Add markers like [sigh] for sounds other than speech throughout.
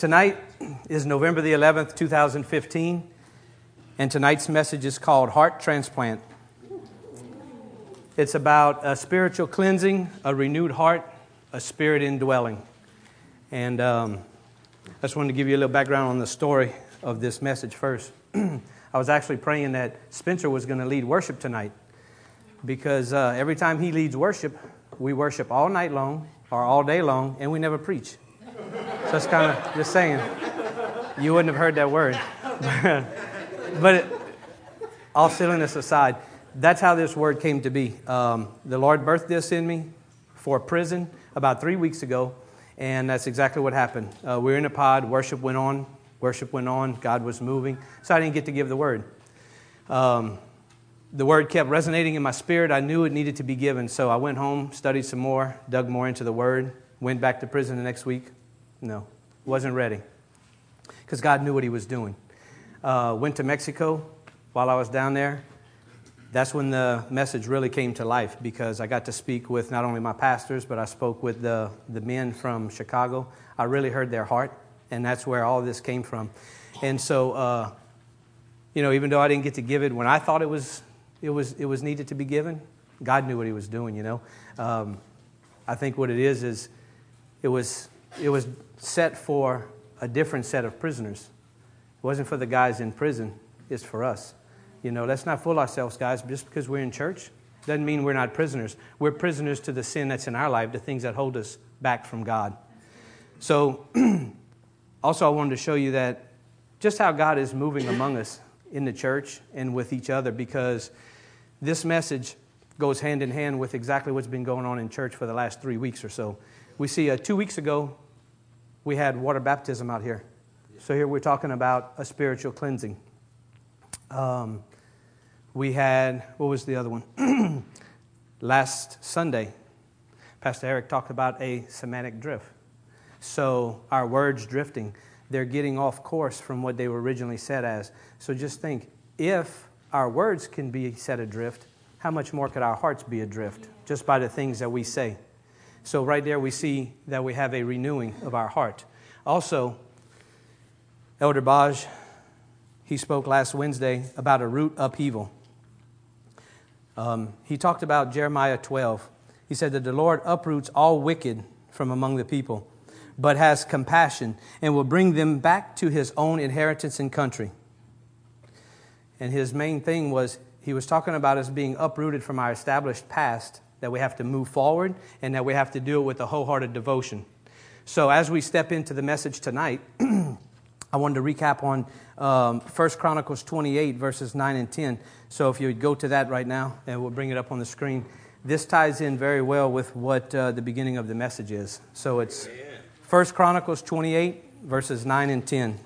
Tonight is November the 11th, 2015, and tonight's message is called Heart Transplant. It's about a spiritual cleansing, a renewed heart, a spirit indwelling. And um, I just wanted to give you a little background on the story of this message first. [clears throat] I was actually praying that Spencer was going to lead worship tonight because uh, every time he leads worship, we worship all night long or all day long, and we never preach. It's kind of just saying, you wouldn't have heard that word. [laughs] but all silliness aside, that's how this word came to be. Um, the Lord birthed this in me for prison about three weeks ago, and that's exactly what happened. Uh, we were in a pod, worship went on, worship went on, God was moving, so I didn't get to give the word. Um, the word kept resonating in my spirit. I knew it needed to be given. So I went home, studied some more, dug more into the word, went back to prison the next week. No, wasn't ready. Because God knew what He was doing. Uh, went to Mexico while I was down there. That's when the message really came to life because I got to speak with not only my pastors, but I spoke with the, the men from Chicago. I really heard their heart, and that's where all this came from. And so, uh, you know, even though I didn't get to give it when I thought it was it was, it was needed to be given. God knew what He was doing, you know. Um, I think what it is is it was, it was set for a different set of prisoners. It wasn't for the guys in prison, it's for us. You know, let's not fool ourselves, guys. Just because we're in church doesn't mean we're not prisoners. We're prisoners to the sin that's in our life, the things that hold us back from God. So, [clears throat] also, I wanted to show you that just how God is moving among us in the church and with each other because this message goes hand in hand with exactly what's been going on in church for the last three weeks or so. We see uh, two weeks ago, we had water baptism out here. So here we're talking about a spiritual cleansing. Um, we had, what was the other one? [clears throat] Last Sunday, Pastor Eric talked about a semantic drift. So our words drifting, they're getting off course from what they were originally said as. So just think if our words can be set adrift, how much more could our hearts be adrift just by the things that we say? So, right there, we see that we have a renewing of our heart. Also, Elder Baj, he spoke last Wednesday about a root upheaval. Um, he talked about Jeremiah 12. He said that the Lord uproots all wicked from among the people, but has compassion and will bring them back to his own inheritance and country. And his main thing was he was talking about us being uprooted from our established past, that we have to move forward, and that we have to do it with a wholehearted devotion. So, as we step into the message tonight, [clears throat] I wanted to recap on um, 1 Chronicles 28, verses 9 and 10. So, if you would go to that right now, and we'll bring it up on the screen. This ties in very well with what uh, the beginning of the message is. So, it's 1 Chronicles 28, verses 9 and 10.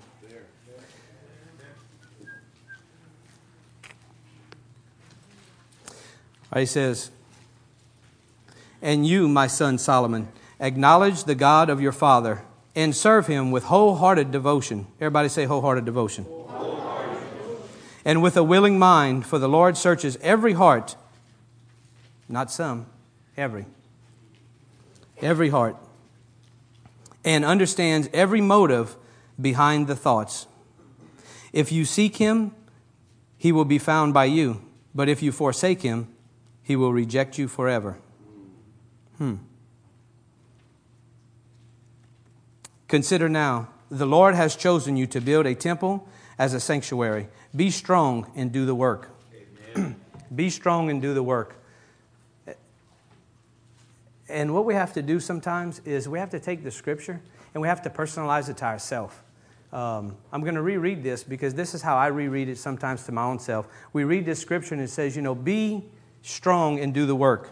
He says, And you, my son Solomon, acknowledge the God of your father and serve him with wholehearted devotion. Everybody say wholehearted devotion. Wholehearted. And with a willing mind, for the Lord searches every heart, not some, every. Every heart. And understands every motive behind the thoughts. If you seek him, he will be found by you. But if you forsake him, he will reject you forever. Hmm. Consider now, the Lord has chosen you to build a temple as a sanctuary. Be strong and do the work. [clears throat] Be strong and do the work. And what we have to do sometimes is we have to take the scripture and we have to personalize it to ourselves. Um, I'm going to reread this because this is how I reread it sometimes to my own self. We read this scripture and it says, you know, be strong and do the work.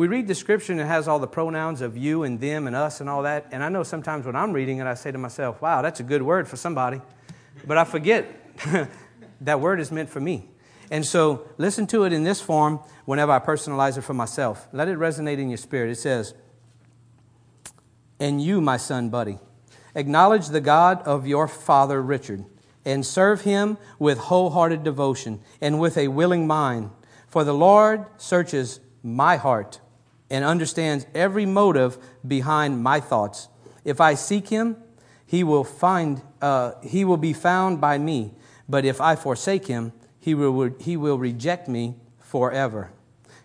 We read the scripture and it has all the pronouns of you and them and us and all that. And I know sometimes when I'm reading it, I say to myself, wow, that's a good word for somebody. But I forget [laughs] that word is meant for me. And so listen to it in this form whenever I personalize it for myself. Let it resonate in your spirit. It says, And you, my son, Buddy, acknowledge the God of your father, Richard, and serve him with wholehearted devotion and with a willing mind for the Lord searches my heart and understands every motive behind my thoughts. If I seek him, he will find uh, he will be found by me. But if I forsake him, he will, he will reject me forever.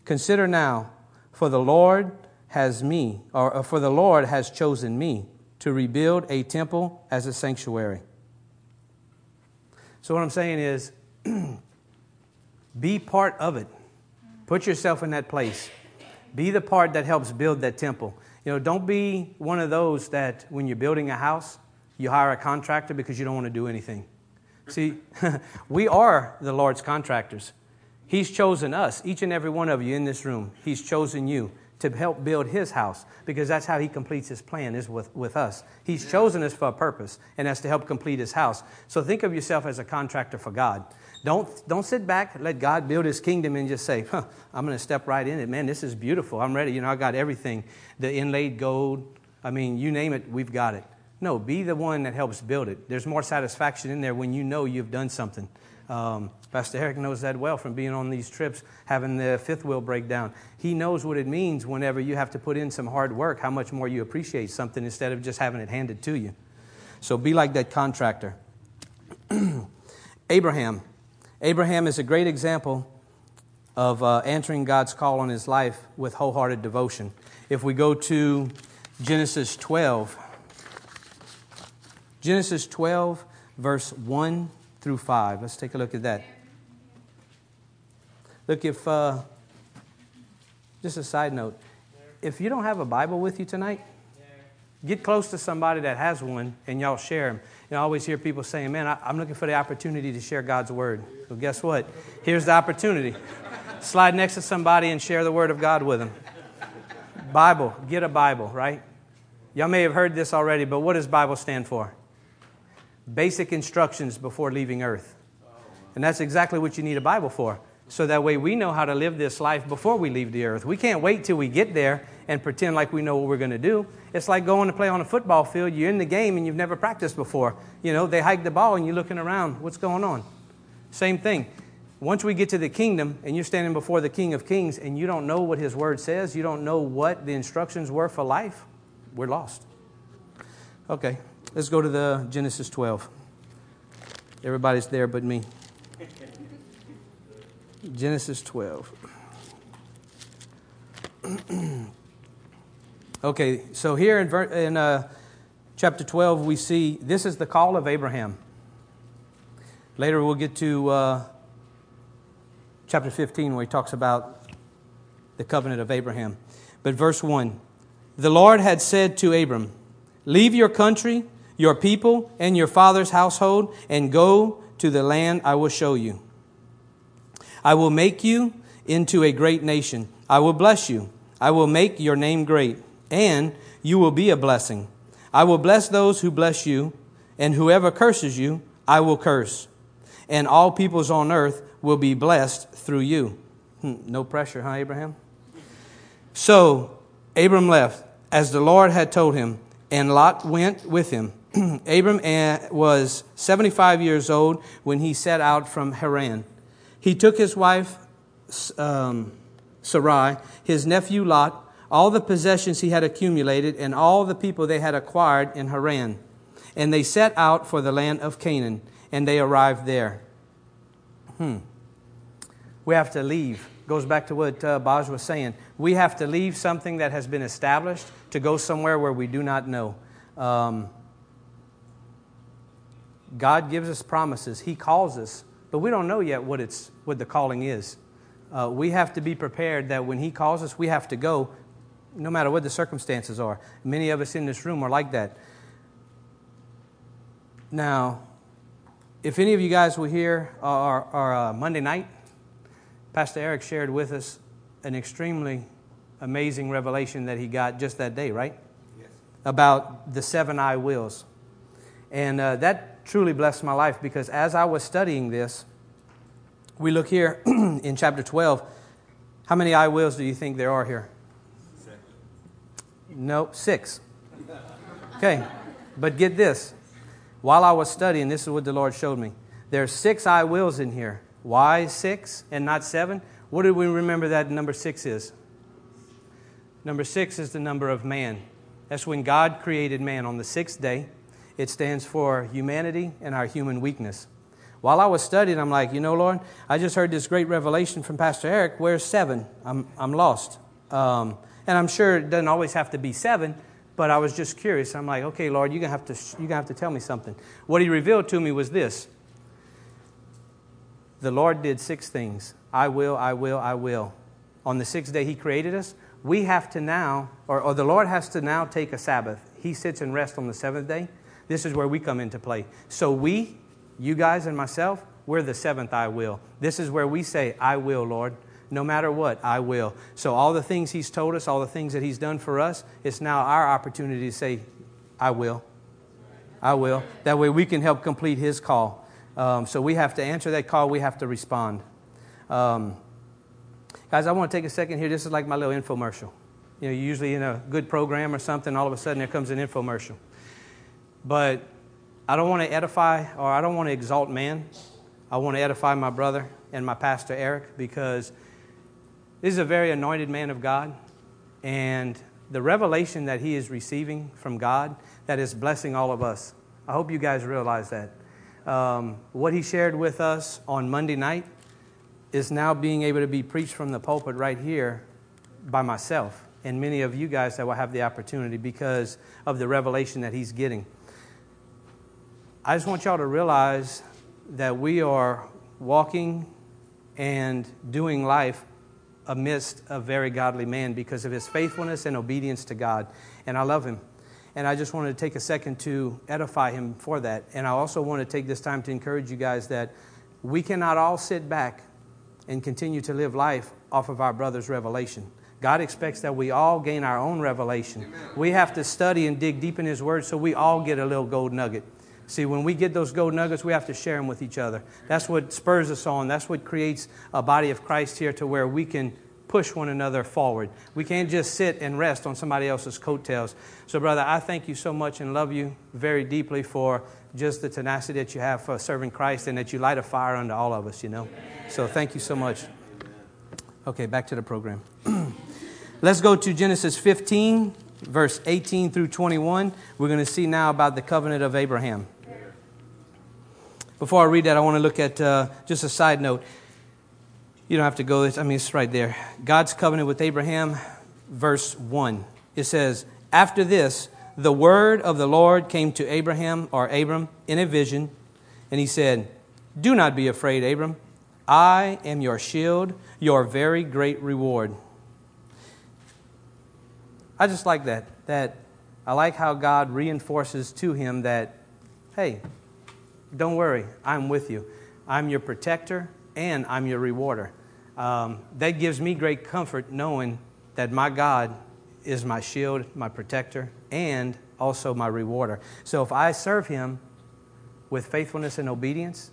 Consider now, for the Lord has me, or for the Lord has chosen me to rebuild a temple as a sanctuary. So, what I'm saying is, [clears throat] be part of it. Put yourself in that place. Be the part that helps build that temple. You know, don't be one of those that when you're building a house, you hire a contractor because you don't want to do anything. See, [laughs] we are the Lord's contractors. He's chosen us, each and every one of you in this room. He's chosen you to help build his house because that's how he completes his plan is with, with us. He's chosen us for a purpose, and that's to help complete his house. So think of yourself as a contractor for God. Don't, don't sit back, let God build his kingdom and just say, huh, I'm going to step right in it. Man, this is beautiful. I'm ready. You know, I got everything. The inlaid gold. I mean, you name it, we've got it. No, be the one that helps build it. There's more satisfaction in there when you know you've done something. Um, Pastor Eric knows that well from being on these trips, having the fifth wheel break down. He knows what it means whenever you have to put in some hard work, how much more you appreciate something instead of just having it handed to you. So be like that contractor. [clears throat] Abraham. Abraham is a great example of uh, answering God's call on his life with wholehearted devotion. If we go to Genesis 12, Genesis 12, verse 1 through 5. Let's take a look at that. Look, if, uh, just a side note, if you don't have a Bible with you tonight, get close to somebody that has one and y'all share them. You know, I always hear people saying, Man, I, am looking for the opportunity to share God's word. Well, guess what? Here's the opportunity. Slide next to somebody and share the word of God with them. Bible, get a Bible, right? Y'all may have heard this already, but what does Bible stand for? basic instructions before leaving earth. And that's exactly what you need a Bible for. So that way we know how to live this life before we leave the earth. We can't wait till we get there and pretend like we know what we're going to do. It's like going to play on a football field. You're in the game and you've never practiced before. You know, they hike the ball and you're looking around. What's going on? Same thing. Once we get to the kingdom and you're standing before the King of Kings and you don't know what his word says, you don't know what the instructions were for life, we're lost. Okay, Let's go to the Genesis 12. Everybody's there but me. [laughs] Genesis 12. [clears throat] okay, so here in, in uh, chapter 12, we see this is the call of Abraham. Later, we'll get to uh, chapter 15, where he talks about the covenant of Abraham. But verse 1 The Lord had said to Abram, Leave your country your people and your father's household and go to the land I will show you. I will make you into a great nation. I will bless you. I will make your name great, and you will be a blessing. I will bless those who bless you, and whoever curses you, I will curse. And all peoples on earth will be blessed through you. Hmm, no pressure, huh, Abraham? So Abram left, as the Lord had told him, and Lot went with him. [clears throat] Abram eh, was 75 years old when he set out from Haran. He took his wife um, Sarai, his nephew Lot, all the possessions he had accumulated, and all the people they had acquired in Haran. And they set out for the land of Canaan, and they arrived there. Hmm. We have to leave. Goes back to what uh, Baj was saying. We have to leave something that has been established to go somewhere where we do not know. Um, God gives us promises. He calls us, but we don't know yet what, it's, what the calling is. Uh, we have to be prepared that when He calls us, we have to go, no matter what the circumstances are. Many of us in this room are like that. Now, if any of you guys were here or, or uh, Monday night, Pastor Eric shared with us an extremely amazing revelation that he got just that day, right? Yes. About the seven I wills. And uh, that truly blessed my life because as I was studying this, we look here [clears throat] in chapter 12. How many I wills do you think there are here? Six. No, six. Okay, but get this. While I was studying, this is what the Lord showed me. There's six I wills in here. Why six and not seven? What do we remember that number six is? Number six is the number of man. That's when God created man on the sixth day it stands for humanity and our human weakness. While I was studying, I'm like, you know, Lord, I just heard this great revelation from Pastor Eric. Where's seven? I'm, I'm lost. Um, and I'm sure it doesn't always have to be seven, but I was just curious. I'm like, okay, Lord, you're going to have to, you're gonna have to tell me something. What he revealed to me was this the Lord did six things I will, I will, I will. On the sixth day, he created us. We have to now, or, or the Lord has to now take a Sabbath. He sits and rests on the seventh day. This is where we come into play. So we, you guys and myself, we're the seventh I will. This is where we say, I will, Lord. No matter what, I will. So, all the things He's told us, all the things that He's done for us, it's now our opportunity to say, I will. I will. That way we can help complete His call. Um, so, we have to answer that call, we have to respond. Um, guys, I want to take a second here. This is like my little infomercial. You know, usually in a good program or something, all of a sudden there comes an infomercial. But I don't want to edify or I don't want to exalt man. I want to edify my brother and my pastor Eric because this is a very anointed man of God. And the revelation that he is receiving from God that is blessing all of us. I hope you guys realize that. Um, what he shared with us on Monday night is now being able to be preached from the pulpit right here by myself and many of you guys that will have the opportunity because of the revelation that he's getting. I just want y'all to realize that we are walking and doing life amidst a very godly man because of his faithfulness and obedience to God. And I love him. And I just wanted to take a second to edify him for that. And I also want to take this time to encourage you guys that we cannot all sit back and continue to live life off of our brother's revelation. God expects that we all gain our own revelation. Amen. We have to study and dig deep in His Word so we all get a little gold nugget. See, when we get those gold nuggets, we have to share them with each other. That's what spurs us on. That's what creates a body of Christ here to where we can push one another forward. We can't just sit and rest on somebody else's coattails. So, brother, I thank you so much and love you very deeply for just the tenacity that you have for serving Christ and that you light a fire under all of us, you know. So, thank you so much. Okay, back to the program. [clears throat] Let's go to Genesis 15, verse 18 through 21. We're going to see now about the covenant of Abraham. Before I read that, I want to look at uh, just a side note. You don't have to go, this. I mean, it's right there. God's covenant with Abraham, verse 1. It says, After this, the word of the Lord came to Abraham, or Abram, in a vision, and he said, Do not be afraid, Abram. I am your shield, your very great reward. I just like that. That I like how God reinforces to him that, hey, don't worry, I'm with you. I'm your protector and I'm your rewarder. Um, that gives me great comfort knowing that my God is my shield, my protector, and also my rewarder. So if I serve him with faithfulness and obedience,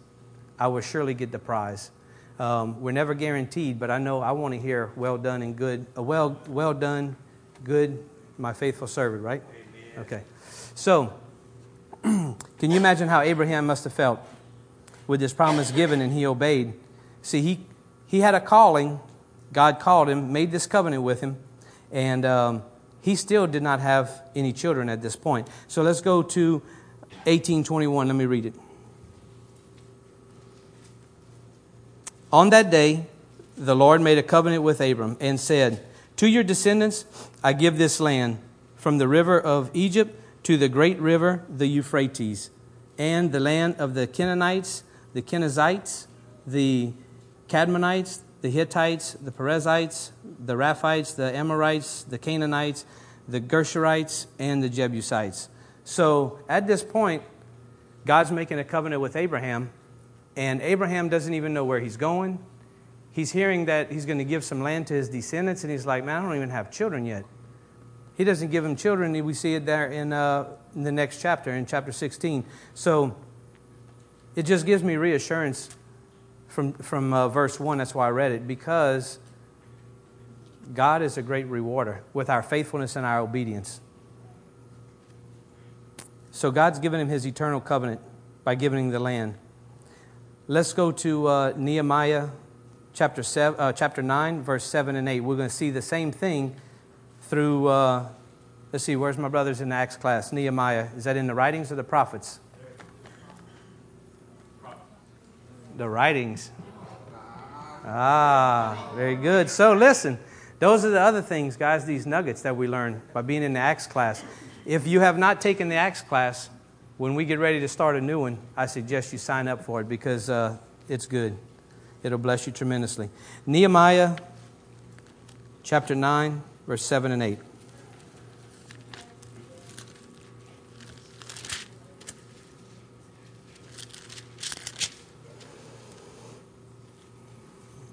I will surely get the prize. Um, we're never guaranteed, but I know I want to hear well done and good, a well, well done, good, my faithful servant, right? Amen. Okay. So, [clears throat] can you imagine how Abraham must have felt with this promise given and he obeyed? See, he, he had a calling. God called him, made this covenant with him, and um, he still did not have any children at this point. So let's go to 1821. Let me read it. On that day, the Lord made a covenant with Abram and said, To your descendants I give this land, from the river of Egypt to the great river, the Euphrates, and the land of the Canaanites, the Kenizzites, the Kadmonites, the Hittites, the Perizzites, the Raphites, the Amorites, the Canaanites, the Gershurites, and the Jebusites. So at this point, God's making a covenant with Abraham, and Abraham doesn't even know where he's going. He's hearing that he's going to give some land to his descendants, and he's like, Man, I don't even have children yet. He doesn't give him children. We see it there in, uh, in the next chapter, in chapter 16. So it just gives me reassurance from, from uh, verse 1. That's why I read it, because God is a great rewarder with our faithfulness and our obedience. So God's given him his eternal covenant by giving him the land. Let's go to uh, Nehemiah chapter, seven, uh, chapter 9, verse 7 and 8. We're going to see the same thing through uh, Let's see, where's my brothers in the Acts class? Nehemiah. Is that in the writings of the prophets? The writings. Ah, very good. So listen, those are the other things, guys, these nuggets that we learn by being in the Acts class. If you have not taken the Acts class, when we get ready to start a new one, I suggest you sign up for it because uh, it's good. It'll bless you tremendously. Nehemiah chapter 9, verse 7 and 8.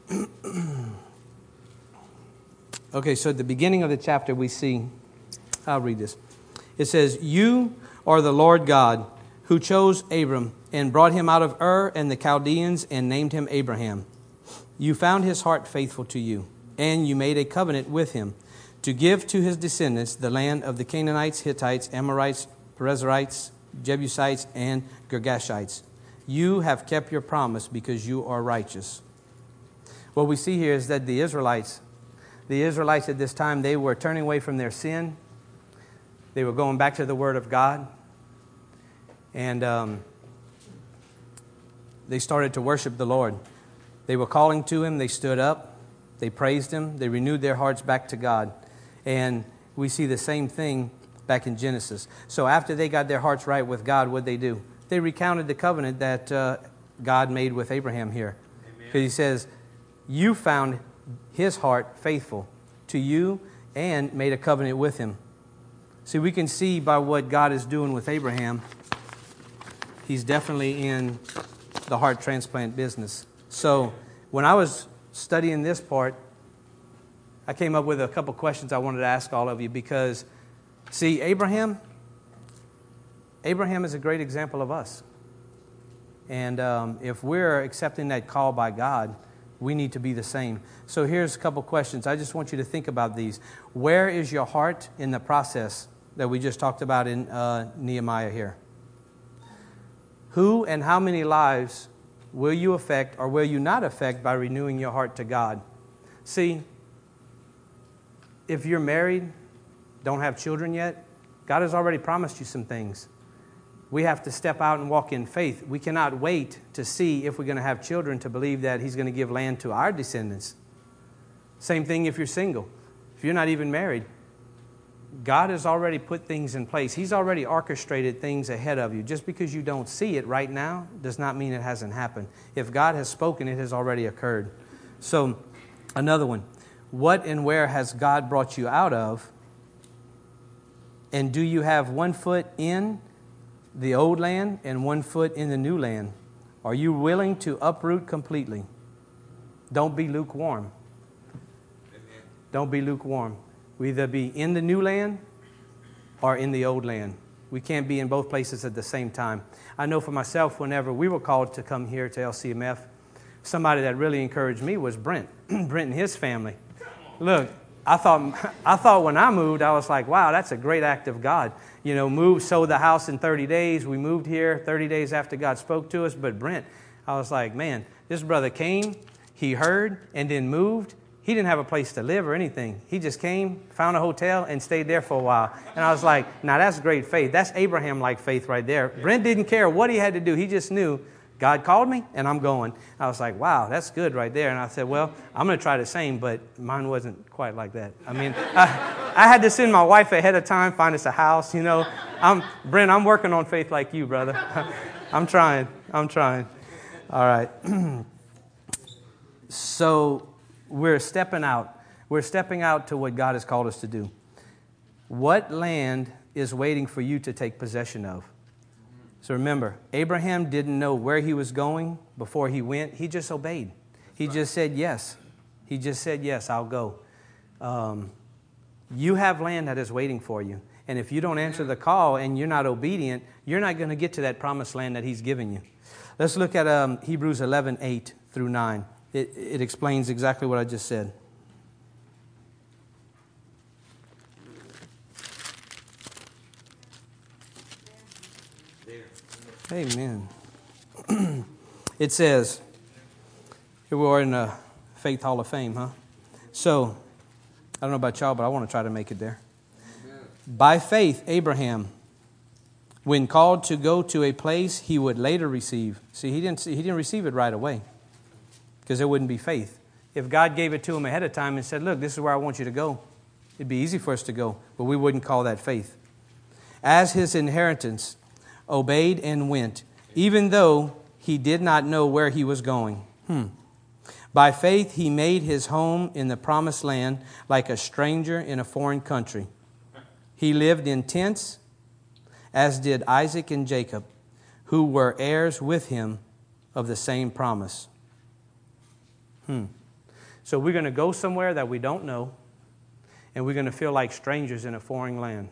[clears throat] okay, so at the beginning of the chapter, we see, I'll read this. It says, You are the Lord God who chose Abram and brought him out of Ur and the Chaldeans and named him Abraham. You found his heart faithful to you, and you made a covenant with him to give to his descendants the land of the Canaanites, Hittites, Amorites, Perizzites, Jebusites, and Girgashites. You have kept your promise because you are righteous. What we see here is that the Israelites, the Israelites at this time, they were turning away from their sin. They were going back to the Word of God. And um, they started to worship the Lord. They were calling to Him, they stood up, they praised Him, they renewed their hearts back to God. And we see the same thing back in Genesis. So after they got their hearts right with God, what they do? They recounted the covenant that uh, God made with Abraham here. Because He says, You found His heart faithful to you and made a covenant with Him. See, we can see by what God is doing with Abraham, He's definitely in the heart transplant business. So when I was studying this part, I came up with a couple questions I wanted to ask all of you because, see, Abraham, Abraham is a great example of us. And um, if we're accepting that call by God, we need to be the same. So here's a couple questions. I just want you to think about these. Where is your heart in the process that we just talked about in uh, Nehemiah here? Who and how many lives will you affect or will you not affect by renewing your heart to God? See, if you're married, don't have children yet, God has already promised you some things. We have to step out and walk in faith. We cannot wait to see if we're going to have children to believe that He's going to give land to our descendants. Same thing if you're single. If you're not even married, God has already put things in place. He's already orchestrated things ahead of you. Just because you don't see it right now does not mean it hasn't happened. If God has spoken, it has already occurred. So, another one. What and where has God brought you out of? And do you have one foot in the old land and one foot in the new land? Are you willing to uproot completely? Don't be lukewarm. Don't be lukewarm. We either be in the new land or in the old land. We can't be in both places at the same time. I know for myself, whenever we were called to come here to LCMF, somebody that really encouraged me was Brent, [clears throat] Brent and his family. Look, I thought, [laughs] I thought when I moved, I was like, wow, that's a great act of God. You know, move, sold the house in 30 days. We moved here 30 days after God spoke to us. But Brent, I was like, man, this brother came, he heard, and then moved, he didn't have a place to live or anything. He just came, found a hotel, and stayed there for a while. And I was like, now that's great faith. That's Abraham like faith right there. Brent didn't care what he had to do, he just knew God called me and I'm going. I was like, wow, that's good right there. And I said, well, I'm going to try the same, but mine wasn't quite like that. I mean, I, I, had to send my wife ahead of time, find us a house, you know. I'm, Brent, I'm working on faith like you, brother. [laughs] I'm trying. I'm trying. All right. [clears throat] so we're stepping out. We're stepping out to what God has called us to do. What land is waiting for you to take possession of? So remember, Abraham didn't know where he was going before he went. He just obeyed. He just said yes. He just said, Yes, I'll go. Um, you have land that is waiting for you. And if you don't answer the call and you're not obedient, you're not going to get to that promised land that he's given you. Let's look at um, Hebrews 11 8 through 9 it, it explains exactly what I just said. Amen. [clears throat] it says, here we are in the Faith Hall of Fame, huh? So, I don't know about y'all, but I want to try to make it there. By faith, Abraham, when called to go to a place he would later receive, see, he didn't, he didn't receive it right away because there wouldn't be faith. If God gave it to him ahead of time and said, Look, this is where I want you to go, it'd be easy for us to go, but we wouldn't call that faith. As his inheritance, obeyed and went, even though he did not know where he was going. Hmm. By faith, he made his home in the promised land like a stranger in a foreign country. He lived in tents, as did Isaac and Jacob, who were heirs with him of the same promise. Hmm. So we're going to go somewhere that we don't know, and we're going to feel like strangers in a foreign land.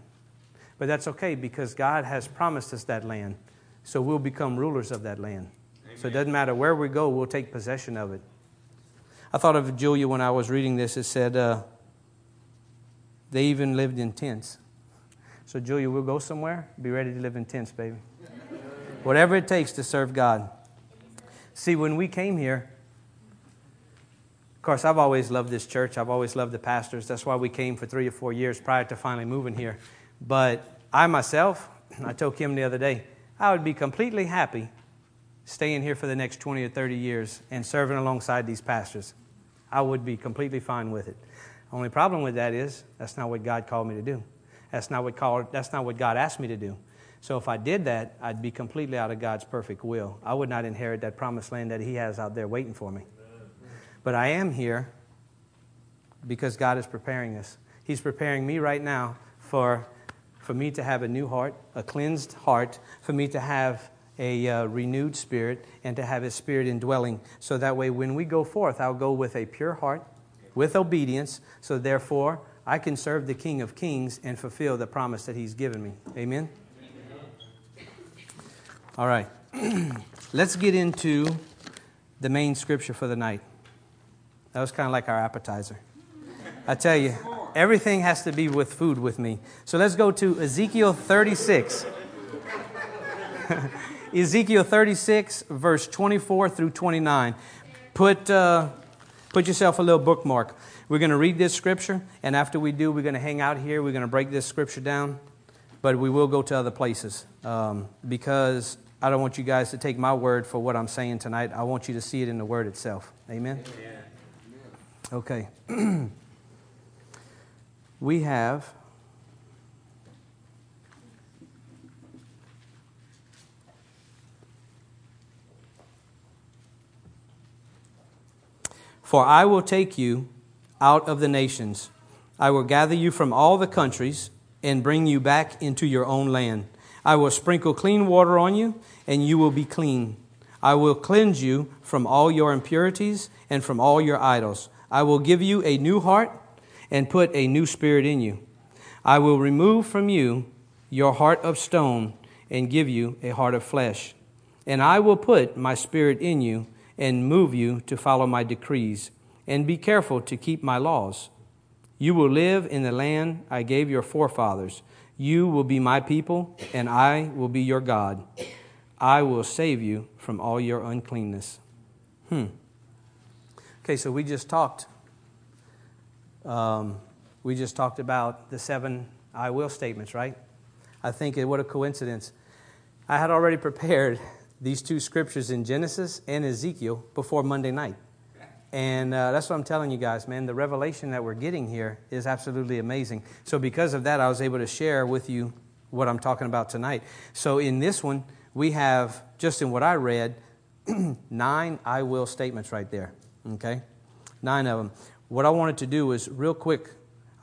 But that's okay because God has promised us that land. So we'll become rulers of that land. Amen. So it doesn't matter where we go, we'll take possession of it. I thought of Julia when I was reading this. It said uh, they even lived in tents. So, Julia, we'll go somewhere. Be ready to live in tents, baby. Whatever it takes to serve God. See, when we came here, of course, I've always loved this church. I've always loved the pastors. That's why we came for three or four years prior to finally moving here. But I myself, I told Kim the other day, I would be completely happy staying here for the next 20 or 30 years and serving alongside these pastors. I would be completely fine with it. Only problem with that is that's not what God called me to do. That's not what, called, that's not what God asked me to do. So if I did that, I'd be completely out of God's perfect will. I would not inherit that promised land that He has out there waiting for me. But I am here because God is preparing us. He's preparing me right now for for me to have a new heart, a cleansed heart, for me to have a uh, renewed spirit, and to have His Spirit indwelling. So that way, when we go forth, I'll go with a pure heart, with obedience. So therefore, I can serve the King of Kings and fulfill the promise that He's given me. Amen? All right. [clears throat] Let's get into the main scripture for the night. That was kind of like our appetizer. I tell you, Everything has to be with food with me. So let's go to Ezekiel 36. [laughs] Ezekiel 36, verse 24 through 29. Put, uh, put yourself a little bookmark. We're going to read this scripture, and after we do, we're going to hang out here. We're going to break this scripture down, but we will go to other places um, because I don't want you guys to take my word for what I'm saying tonight. I want you to see it in the word itself. Amen? Okay. [clears throat] we have For I will take you out of the nations. I will gather you from all the countries and bring you back into your own land. I will sprinkle clean water on you, and you will be clean. I will cleanse you from all your impurities and from all your idols. I will give you a new heart and put a new spirit in you. I will remove from you your heart of stone and give you a heart of flesh. And I will put my spirit in you and move you to follow my decrees and be careful to keep my laws. You will live in the land I gave your forefathers. You will be my people, and I will be your God. I will save you from all your uncleanness. Hmm. Okay, so we just talked um, we just talked about the seven I will statements, right? I think it, what a coincidence. I had already prepared [laughs] these two scriptures in Genesis and Ezekiel before Monday night. And uh, that's what I'm telling you guys, man. The revelation that we're getting here is absolutely amazing. So, because of that, I was able to share with you what I'm talking about tonight. So, in this one, we have, just in what I read, [clears throat] nine I will statements right there. Okay? Nine of them. What I wanted to do is, real quick,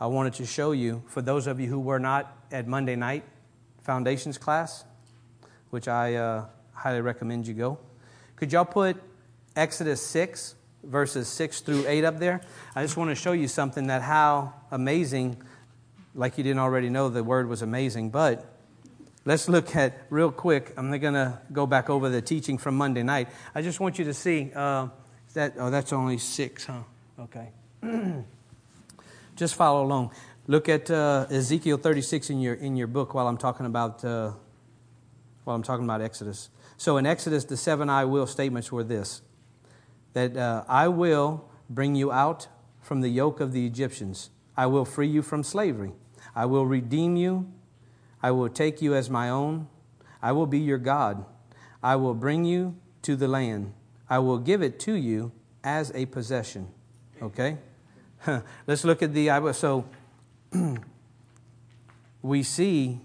I wanted to show you, for those of you who were not at Monday night foundations class, which I uh, highly recommend you go. Could y'all put Exodus 6, verses 6 through 8 up there? I just want to show you something that how amazing, like you didn't already know, the word was amazing, but let's look at real quick. I'm not going to go back over the teaching from Monday night. I just want you to see uh, that, oh, that's only 6, huh? Okay. [clears throat] Just follow along. Look at uh, Ezekiel 36 in your in your book while I'm talking about uh, while I'm talking about Exodus. So in Exodus, the seven "I will" statements were this: that uh, I will bring you out from the yoke of the Egyptians. I will free you from slavery. I will redeem you. I will take you as my own. I will be your God. I will bring you to the land. I will give it to you as a possession. Okay? [laughs] Let's look at the. So [clears throat] we see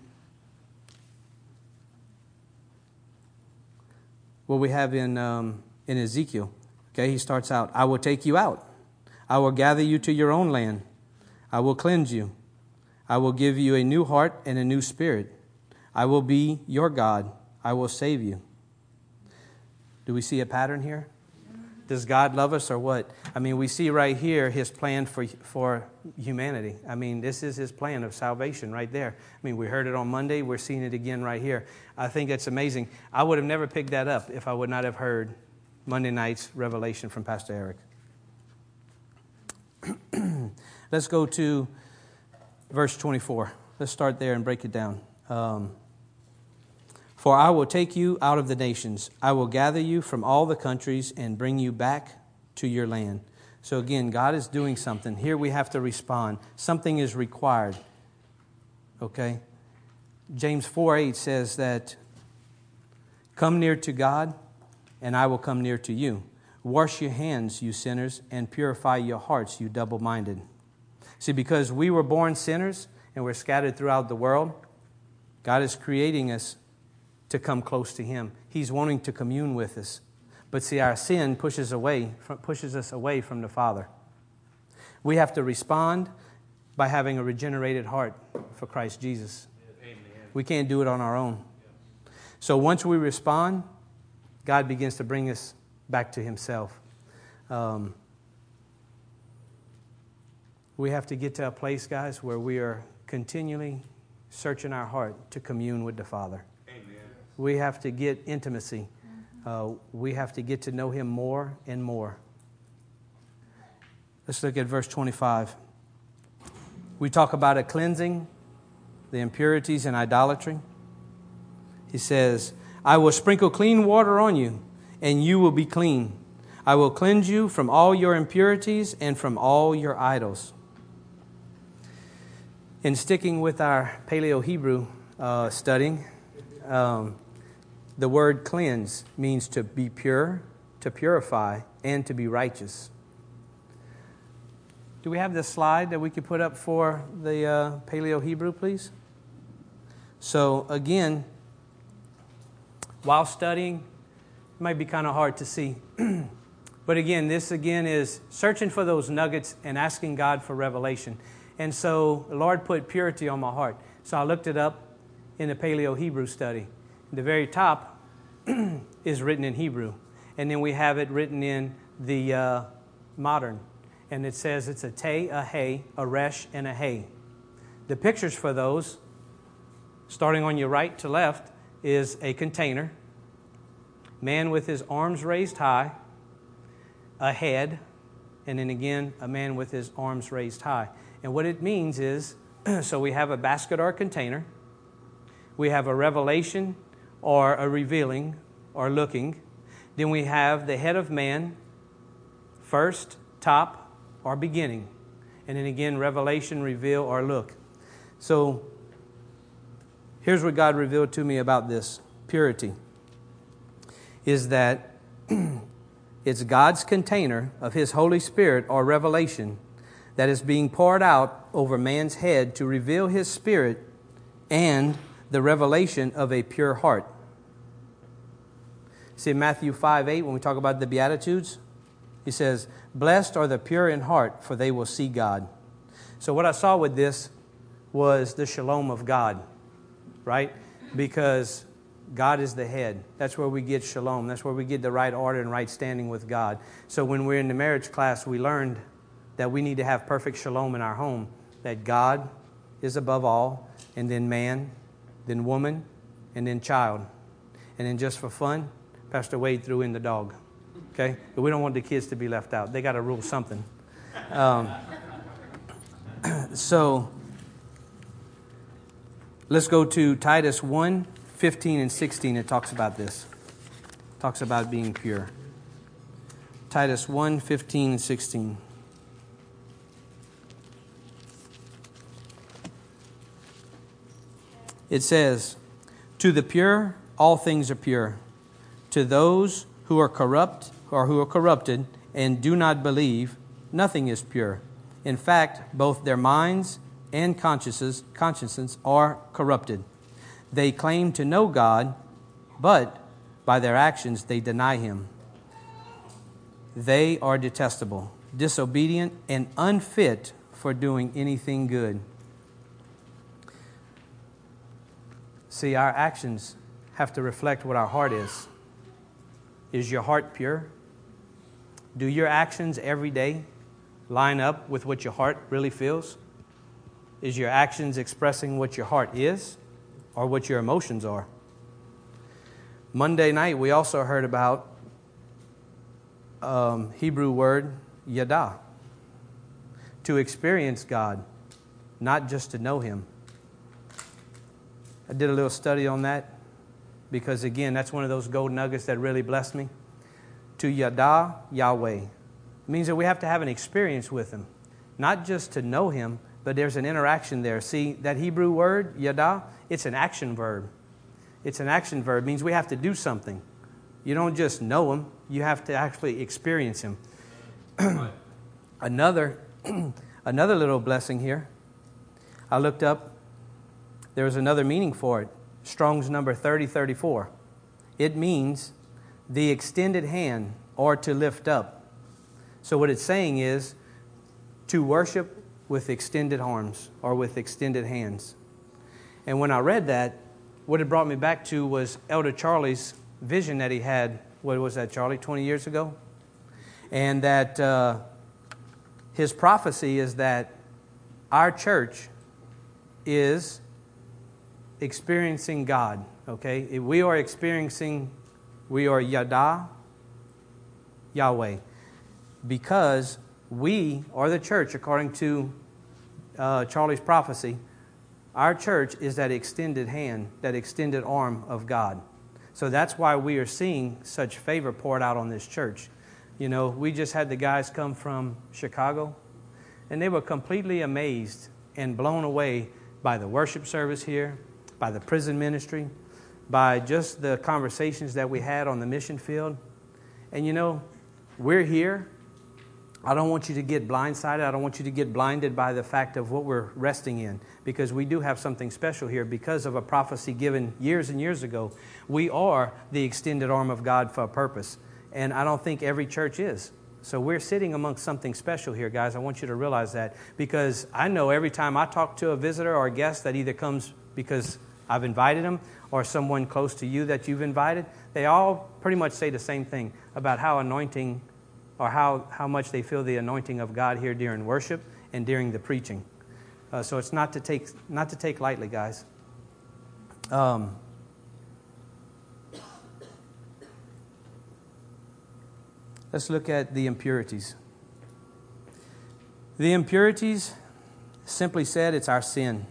what we have in, um, in Ezekiel. Okay, he starts out I will take you out, I will gather you to your own land, I will cleanse you, I will give you a new heart and a new spirit. I will be your God, I will save you. Do we see a pattern here? Does God love us or what? I mean, we see right here his plan for, for humanity. I mean, this is his plan of salvation right there. I mean, we heard it on Monday. We're seeing it again right here. I think it's amazing. I would have never picked that up if I would not have heard Monday night's revelation from Pastor Eric. [clears throat] Let's go to verse 24. Let's start there and break it down. Um, for I will take you out of the nations, I will gather you from all the countries and bring you back to your land. So again, God is doing something. Here we have to respond. Something is required. Okay? James 4 8 says that, Come near to God, and I will come near to you. Wash your hands, you sinners, and purify your hearts, you double minded. See, because we were born sinners and we're scattered throughout the world, God is creating us to come close to Him. He's wanting to commune with us. But see, our sin pushes, away, pushes us away from the Father. We have to respond by having a regenerated heart for Christ Jesus. Amen. We can't do it on our own. So once we respond, God begins to bring us back to Himself. Um, we have to get to a place, guys, where we are continually searching our heart to commune with the Father. We have to get intimacy. Uh, we have to get to know Him more and more. Let's look at verse 25. We talk about a cleansing, the impurities and idolatry. He says, I will sprinkle clean water on you, and you will be clean. I will cleanse you from all your impurities and from all your idols. In sticking with our Paleo Hebrew uh, studying, um, the word cleanse means to be pure, to purify, and to be righteous. Do we have this slide that we could put up for the uh, Paleo Hebrew, please? So, again, while studying, it might be kind of hard to see. [clears throat] but again, this again is searching for those nuggets and asking God for revelation. And so, the Lord put purity on my heart. So, I looked it up in the Paleo Hebrew study the very top [clears throat] is written in Hebrew. And then we have it written in the uh, modern. And it says it's a te, a he, a resh, and a hey. The pictures for those, starting on your right to left, is a container, man with his arms raised high, a head, and then again, a man with his arms raised high. And what it means is [clears throat] so we have a basket or a container, we have a revelation or a revealing or looking. Then we have the head of man, first, top, or beginning. And then again, revelation, reveal, or look. So here's what God revealed to me about this purity is that [clears throat] it's God's container of His Holy Spirit or revelation that is being poured out over man's head to reveal His Spirit and the revelation of a pure heart. See, Matthew 5 8, when we talk about the Beatitudes, he says, Blessed are the pure in heart, for they will see God. So, what I saw with this was the shalom of God, right? Because God is the head. That's where we get shalom. That's where we get the right order and right standing with God. So, when we're in the marriage class, we learned that we need to have perfect shalom in our home, that God is above all, and then man, then woman, and then child. And then just for fun, Pastor Wade threw in the dog. Okay? But we don't want the kids to be left out. They got to rule something. Um, [clears throat] so let's go to Titus 1 15 and 16. It talks about this. It talks about being pure. Titus 1 15 and 16. It says, To the pure, all things are pure. To those who are corrupt or who are corrupted and do not believe, nothing is pure. In fact, both their minds and consciences, consciences are corrupted. They claim to know God, but by their actions they deny Him. They are detestable, disobedient, and unfit for doing anything good. See, our actions have to reflect what our heart is. Is your heart pure? Do your actions every day line up with what your heart really feels? Is your actions expressing what your heart is or what your emotions are? Monday night, we also heard about um, Hebrew word yada, to experience God, not just to know Him. I did a little study on that because, again, that's one of those gold nuggets that really blessed me. To yada Yahweh means that we have to have an experience with Him, not just to know Him, but there's an interaction there. See, that Hebrew word, yada, it's an action verb. It's an action verb, it means we have to do something. You don't just know Him, you have to actually experience Him. [clears throat] another, [clears throat] another little blessing here. I looked up, there was another meaning for it Strong's number 3034. It means the extended hand or to lift up. So, what it's saying is to worship with extended arms or with extended hands. And when I read that, what it brought me back to was Elder Charlie's vision that he had what was that, Charlie, 20 years ago? And that uh, his prophecy is that our church is experiencing God, okay? We are experiencing, we are Yada, Yahweh, because we are the church, according to uh, Charlie's prophecy. Our church is that extended hand, that extended arm of God. So that's why we are seeing such favor poured out on this church. You know, we just had the guys come from Chicago, and they were completely amazed and blown away by the worship service here, by the prison ministry, by just the conversations that we had on the mission field. And you know, we're here I don't want you to get blindsided. I don't want you to get blinded by the fact of what we're resting in because we do have something special here because of a prophecy given years and years ago. We are the extended arm of God for a purpose. And I don't think every church is. So we're sitting amongst something special here, guys. I want you to realize that because I know every time I talk to a visitor or a guest that either comes because I've invited them or someone close to you that you've invited, they all pretty much say the same thing about how anointing or how, how much they feel the anointing of God here during worship and during the preaching. Uh, so it's not to take, not to take lightly, guys. Um, let's look at the impurities. The impurities, simply said, it's our sin.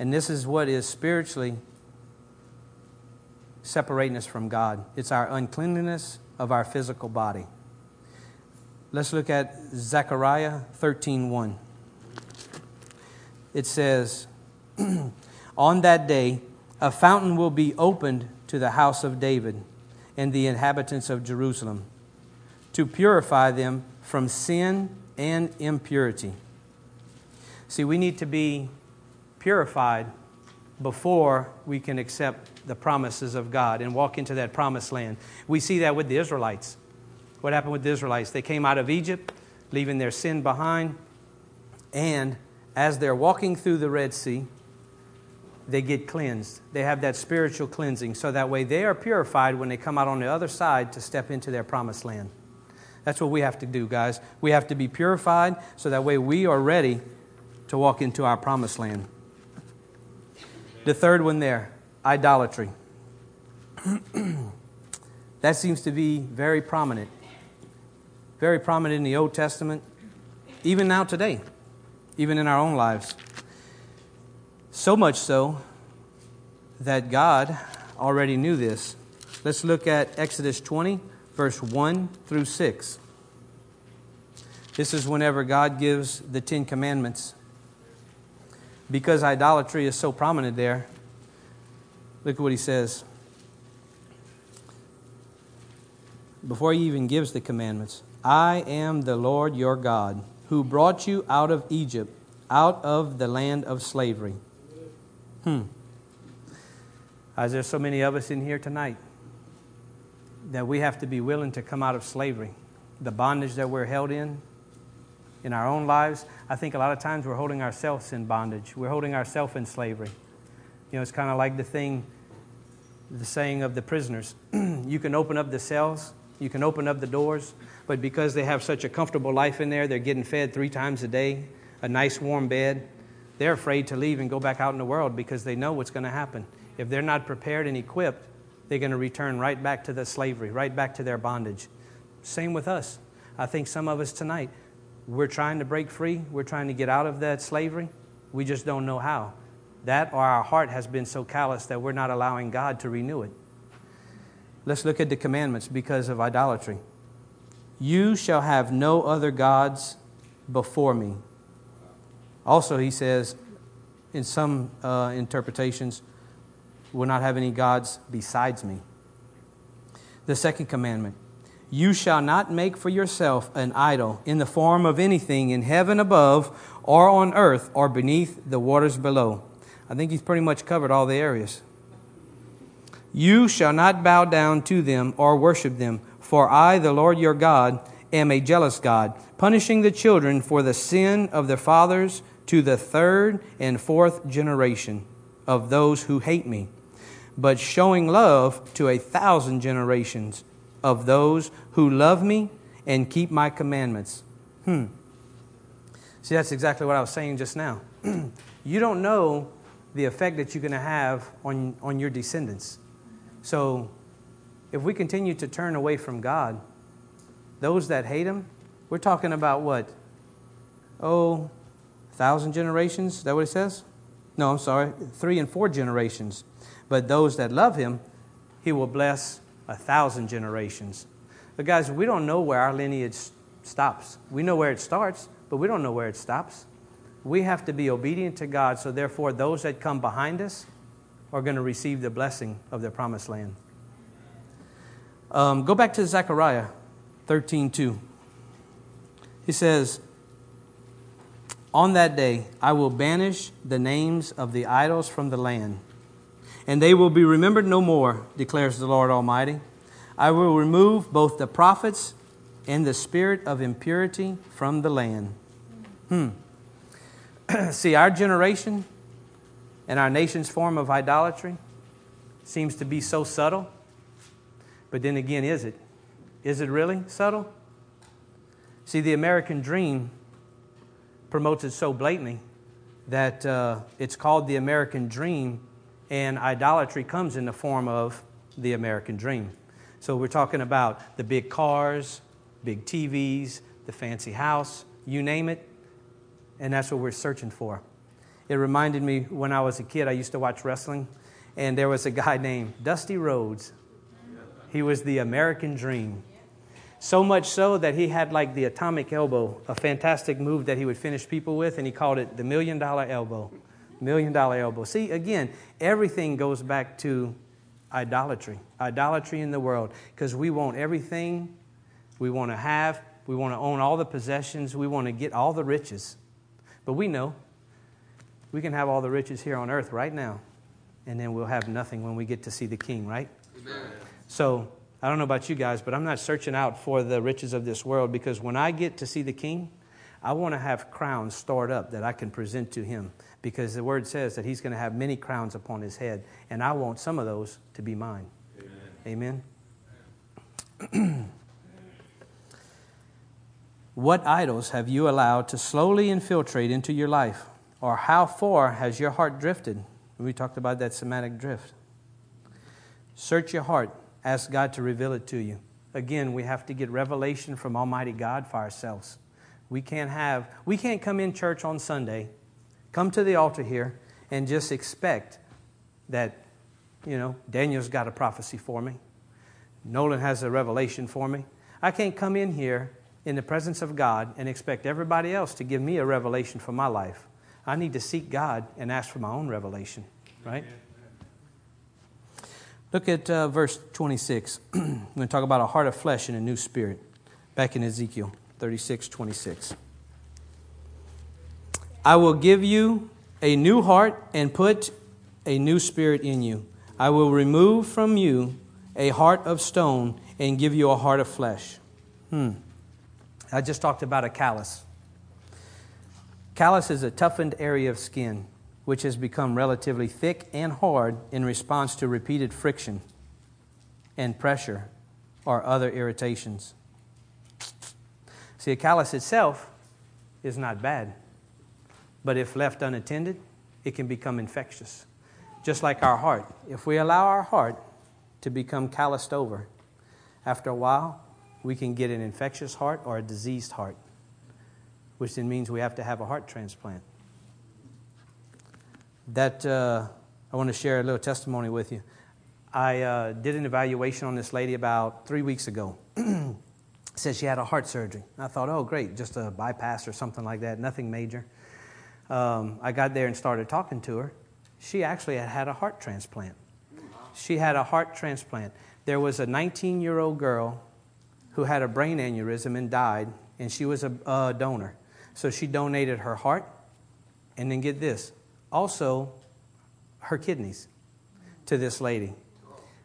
And this is what is spiritually separating us from God. It's our uncleanliness of our physical body. Let's look at Zechariah 13:1. It says, [clears throat] "On that day a fountain will be opened to the house of David and the inhabitants of Jerusalem to purify them from sin and impurity." See, we need to be purified before we can accept the promises of God and walk into that promised land. We see that with the Israelites. What happened with the Israelites? They came out of Egypt, leaving their sin behind, and as they're walking through the Red Sea, they get cleansed. They have that spiritual cleansing, so that way they are purified when they come out on the other side to step into their promised land. That's what we have to do, guys. We have to be purified so that way we are ready to walk into our promised land. The third one there idolatry. [clears throat] that seems to be very prominent very prominent in the Old Testament, even now today, even in our own lives. So much so that God already knew this. Let's look at Exodus 20, verse 1 through 6. This is whenever God gives the Ten Commandments. Because idolatry is so prominent there, Look at what he says. Before he even gives the commandments I am the Lord your God, who brought you out of Egypt, out of the land of slavery. Hmm. As there's so many of us in here tonight that we have to be willing to come out of slavery, the bondage that we're held in in our own lives. I think a lot of times we're holding ourselves in bondage. We're holding ourselves in slavery. You know, it's kind of like the thing, the saying of the prisoners. [clears throat] you can open up the cells, you can open up the doors, but because they have such a comfortable life in there, they're getting fed three times a day, a nice warm bed, they're afraid to leave and go back out in the world because they know what's going to happen. If they're not prepared and equipped, they're going to return right back to the slavery, right back to their bondage. Same with us. I think some of us tonight, we're trying to break free. We're trying to get out of that slavery. We just don't know how. That or our heart has been so callous that we're not allowing God to renew it. Let's look at the commandments because of idolatry. You shall have no other gods before me. Also, he says, in some uh, interpretations, will not have any gods besides me. The second commandment You shall not make for yourself an idol in the form of anything in heaven above, or on earth, or beneath the waters below. I think he's pretty much covered all the areas. You shall not bow down to them or worship them, for I, the Lord your God, am a jealous God, punishing the children for the sin of their fathers to the third and fourth generation of those who hate me but showing love to a thousand generations of those who love me and keep my commandments. Hmm. See, that's exactly what I was saying just now. [clears throat] you don't know the effect that you're going to have on, on your descendants. So, if we continue to turn away from God, those that hate Him, we're talking about what? Oh, thousand generations? Is that what it says? No, I'm sorry, three and four generations. But those that love him, he will bless a thousand generations. But guys, we don't know where our lineage stops. We know where it starts, but we don't know where it stops. We have to be obedient to God, so therefore, those that come behind us are going to receive the blessing of the promised land. Um, go back to Zechariah 13 2. He says, On that day I will banish the names of the idols from the land and they will be remembered no more, declares the Lord Almighty. I will remove both the prophets and the spirit of impurity from the land. Hmm. [clears throat] See, our generation and our nation's form of idolatry seems to be so subtle. But then again, is it? Is it really subtle? See, the American dream promotes it so blatantly that uh, it's called the American dream and idolatry comes in the form of the American dream. So we're talking about the big cars, big TVs, the fancy house, you name it, and that's what we're searching for. It reminded me when I was a kid, I used to watch wrestling, and there was a guy [laughs] named Dusty Rhodes. He was the American dream. So much so that he had like the atomic elbow, a fantastic move that he would finish people with, and he called it the million dollar elbow. Million dollar elbow. See, again, everything goes back to idolatry. Idolatry in the world. Because we want everything we want to have, we want to own all the possessions, we want to get all the riches. But we know we can have all the riches here on earth right now, and then we'll have nothing when we get to see the king, right? Amen. So, I don't know about you guys, but I'm not searching out for the riches of this world because when I get to see the king, I want to have crowns stored up that I can present to him because the word says that he's going to have many crowns upon his head, and I want some of those to be mine. Amen. Amen? [clears throat] what idols have you allowed to slowly infiltrate into your life? Or how far has your heart drifted? We talked about that somatic drift. Search your heart. Ask God to reveal it to you. Again, we have to get revelation from Almighty God for ourselves. We can't have, we can't come in church on Sunday come to the altar here and just expect that, you know, Daniel's got a prophecy for me. Nolan has a revelation for me. I can't come in here in the presence of God and expect everybody else to give me a revelation for my life. I need to seek God and ask for my own revelation, right? Look at uh, verse 26. I'm going to talk about a heart of flesh and a new spirit. Back in Ezekiel 36, 26. I will give you a new heart and put a new spirit in you. I will remove from you a heart of stone and give you a heart of flesh. Hmm. I just talked about a callus. Callus is a toughened area of skin which has become relatively thick and hard in response to repeated friction and pressure or other irritations. See, a callus itself is not bad, but if left unattended, it can become infectious. Just like our heart. If we allow our heart to become calloused over, after a while, we can get an infectious heart or a diseased heart, which then means we have to have a heart transplant. That uh, I want to share a little testimony with you. I uh, did an evaluation on this lady about three weeks ago. [clears throat] Said she had a heart surgery. I thought, oh, great, just a bypass or something like that, nothing major. Um, I got there and started talking to her. She actually had had a heart transplant. She had a heart transplant. There was a 19 year old girl who had a brain aneurysm and died, and she was a, a donor. So she donated her heart, and then get this also her kidneys to this lady.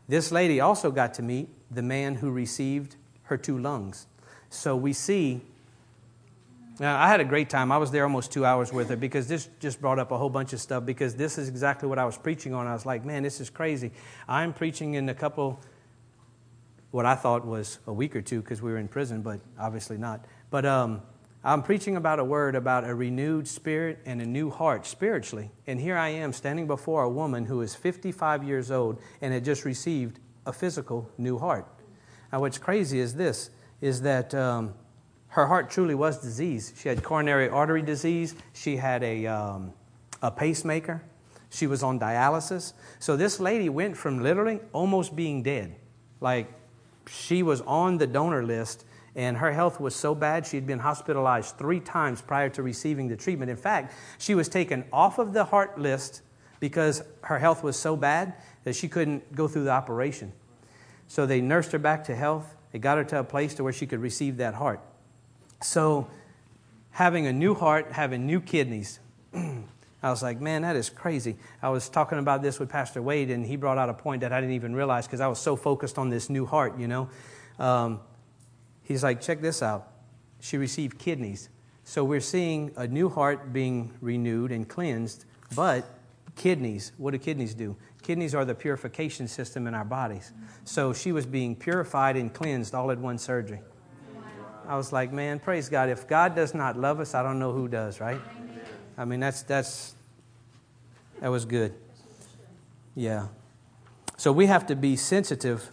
This lady also got to meet the man who received her two lungs. So we see. Now, I had a great time. I was there almost two hours with her because this just brought up a whole bunch of stuff because this is exactly what I was preaching on. I was like, man, this is crazy. I'm preaching in a couple, what I thought was a week or two because we were in prison, but obviously not. But um, I'm preaching about a word about a renewed spirit and a new heart spiritually. And here I am standing before a woman who is 55 years old and had just received a physical new heart. Now, what's crazy is this is that um, her heart truly was diseased. She had coronary artery disease, she had a, um, a pacemaker, she was on dialysis. So, this lady went from literally almost being dead. Like, she was on the donor list and her health was so bad she had been hospitalized three times prior to receiving the treatment. In fact, she was taken off of the heart list because her health was so bad that she couldn't go through the operation. So they nursed her back to health. They got her to a place to where she could receive that heart. So having a new heart, having new kidneys, [clears throat] I was like, man, that is crazy. I was talking about this with Pastor Wade, and he brought out a point that I didn't even realize because I was so focused on this new heart, you know. Um, He's like, check this out. She received kidneys. So we're seeing a new heart being renewed and cleansed, but kidneys, what do kidneys do? Kidneys are the purification system in our bodies. So she was being purified and cleansed all at one surgery. I was like, man, praise God. If God does not love us, I don't know who does, right? I mean, that's, that's, that was good. Yeah. So we have to be sensitive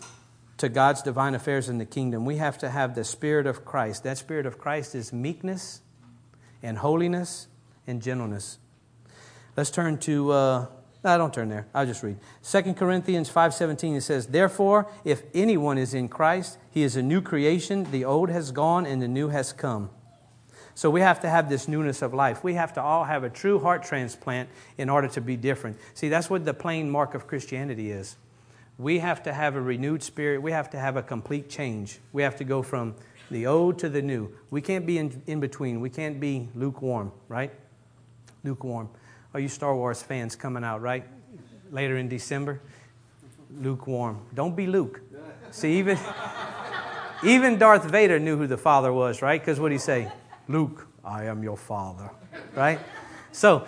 to God's divine affairs in the kingdom, we have to have the Spirit of Christ. That Spirit of Christ is meekness and holiness and gentleness. Let's turn to, uh, no, don't turn there. I'll just read. 2 Corinthians 5.17, it says, Therefore, if anyone is in Christ, he is a new creation. The old has gone and the new has come. So we have to have this newness of life. We have to all have a true heart transplant in order to be different. See, that's what the plain mark of Christianity is we have to have a renewed spirit. We have to have a complete change. We have to go from the old to the new. We can't be in, in between. We can't be lukewarm, right? Lukewarm. Are you Star Wars fans coming out, right? Later in December? Lukewarm. Don't be Luke. See, even, even Darth Vader knew who the Father was, right? Because what did he say? Luke, I am your Father, right? So,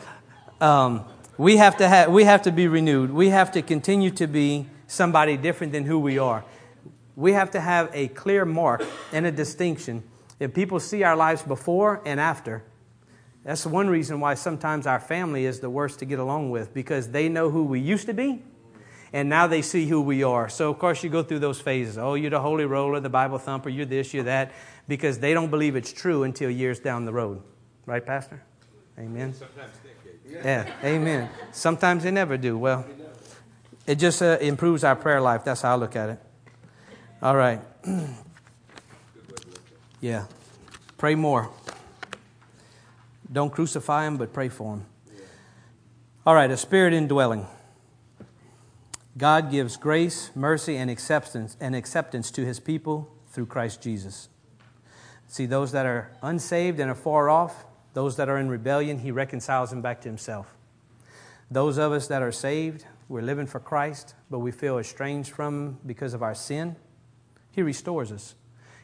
um, we have to have, we have to be renewed. We have to continue to be somebody different than who we are. We have to have a clear mark and a distinction. If people see our lives before and after, that's one reason why sometimes our family is the worst to get along with because they know who we used to be and now they see who we are. So, of course, you go through those phases. Oh, you're the holy roller, the Bible thumper, you're this, you're that, because they don't believe it's true until years down the road. Right, Pastor? Amen. Yeah, amen. Sometimes they never do. Well, it just uh, improves our prayer life. That's how I look at it. All right. [clears throat] yeah. Pray more. Don't crucify him, but pray for him. All right, a spirit indwelling. God gives grace, mercy, and acceptance, and acceptance to his people through Christ Jesus. See, those that are unsaved and are far off, those that are in rebellion, he reconciles them back to himself. Those of us that are saved, we're living for Christ, but we feel estranged from him because of our sin, he restores us.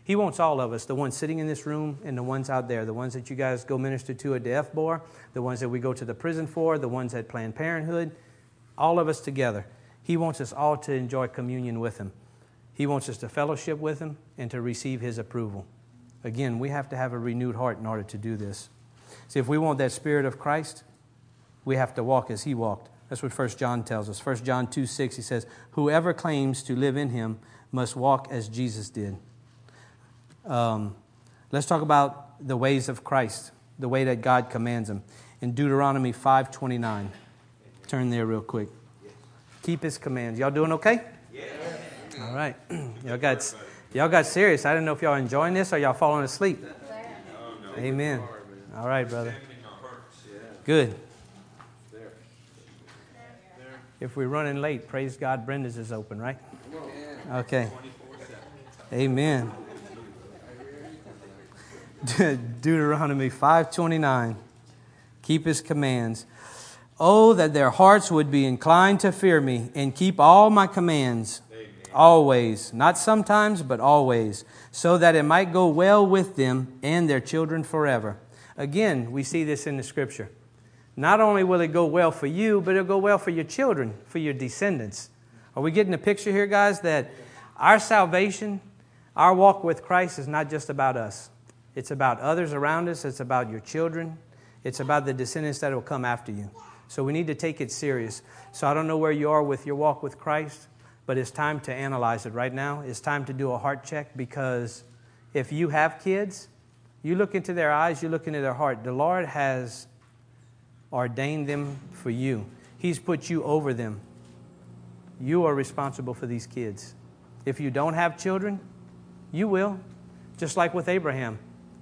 He wants all of us, the ones sitting in this room and the ones out there, the ones that you guys go minister to at the FBOR, the ones that we go to the prison for, the ones at Planned Parenthood, all of us together. He wants us all to enjoy communion with Him. He wants us to fellowship with Him and to receive His approval. Again, we have to have a renewed heart in order to do this. See, if we want that Spirit of Christ, we have to walk as He walked. That's what 1 John tells us. 1 John 2 6, he says, Whoever claims to live in Him must walk as Jesus did. Um, let's talk about the ways of Christ, the way that God commands Him. In Deuteronomy 5.29. Turn there real quick. Keep His commands. Y'all doing okay? Yeah. All right. [clears throat] y'all got, y'all got serious. I didn't know if y'all enjoying this or y'all falling asleep. Amen. All right, brother. Good. If we're running late, praise God, Brenda's is open, right? Okay. Amen. [laughs] Deuteronomy 5:29. Keep his commands. Oh, that their hearts would be inclined to fear me and keep all my commands Amen. always, not sometimes, but always, so that it might go well with them and their children forever. Again, we see this in the scripture. Not only will it go well for you, but it'll go well for your children, for your descendants. Are we getting a picture here, guys, that our salvation, our walk with Christ is not just about us. It's about others around us, it's about your children, it's about the descendants that will come after you. So we need to take it serious. So I don't know where you are with your walk with Christ, but it's time to analyze it right now. It's time to do a heart check because if you have kids, you look into their eyes, you look into their heart. The Lord has ordained them for you, He's put you over them. You are responsible for these kids. If you don't have children, you will. Just like with Abraham.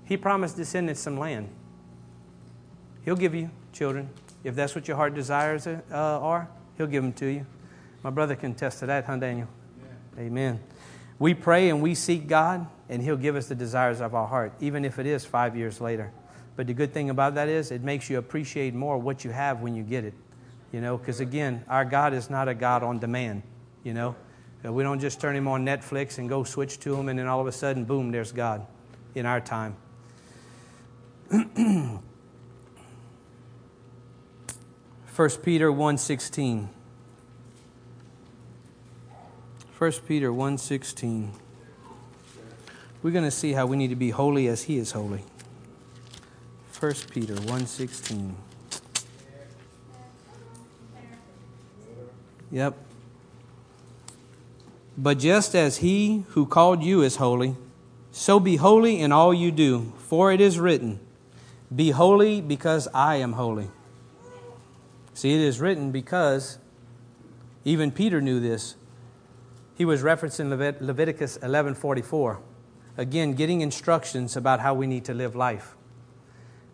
He promised descendants some land. He'll give you children. If that's what your heart desires uh, are, He'll give them to you. My brother can attest to that, huh, Daniel? Yeah. Amen. We pray and we seek God, and He'll give us the desires of our heart, even if it is five years later. But the good thing about that is it makes you appreciate more what you have when you get it. You know, because again, our God is not a God on demand. You know, we don't just turn Him on Netflix and go switch to Him, and then all of a sudden, boom, there's God in our time. [clears throat] 1 Peter 1:16 1 Peter 1:16 We're going to see how we need to be holy as he is holy. 1 Peter 1:16 Yep. But just as he who called you is holy, so be holy in all you do, for it is written, be holy because I am holy. See, it is written because even Peter knew this. He was referencing Levit- Leviticus 11:44. Again, getting instructions about how we need to live life.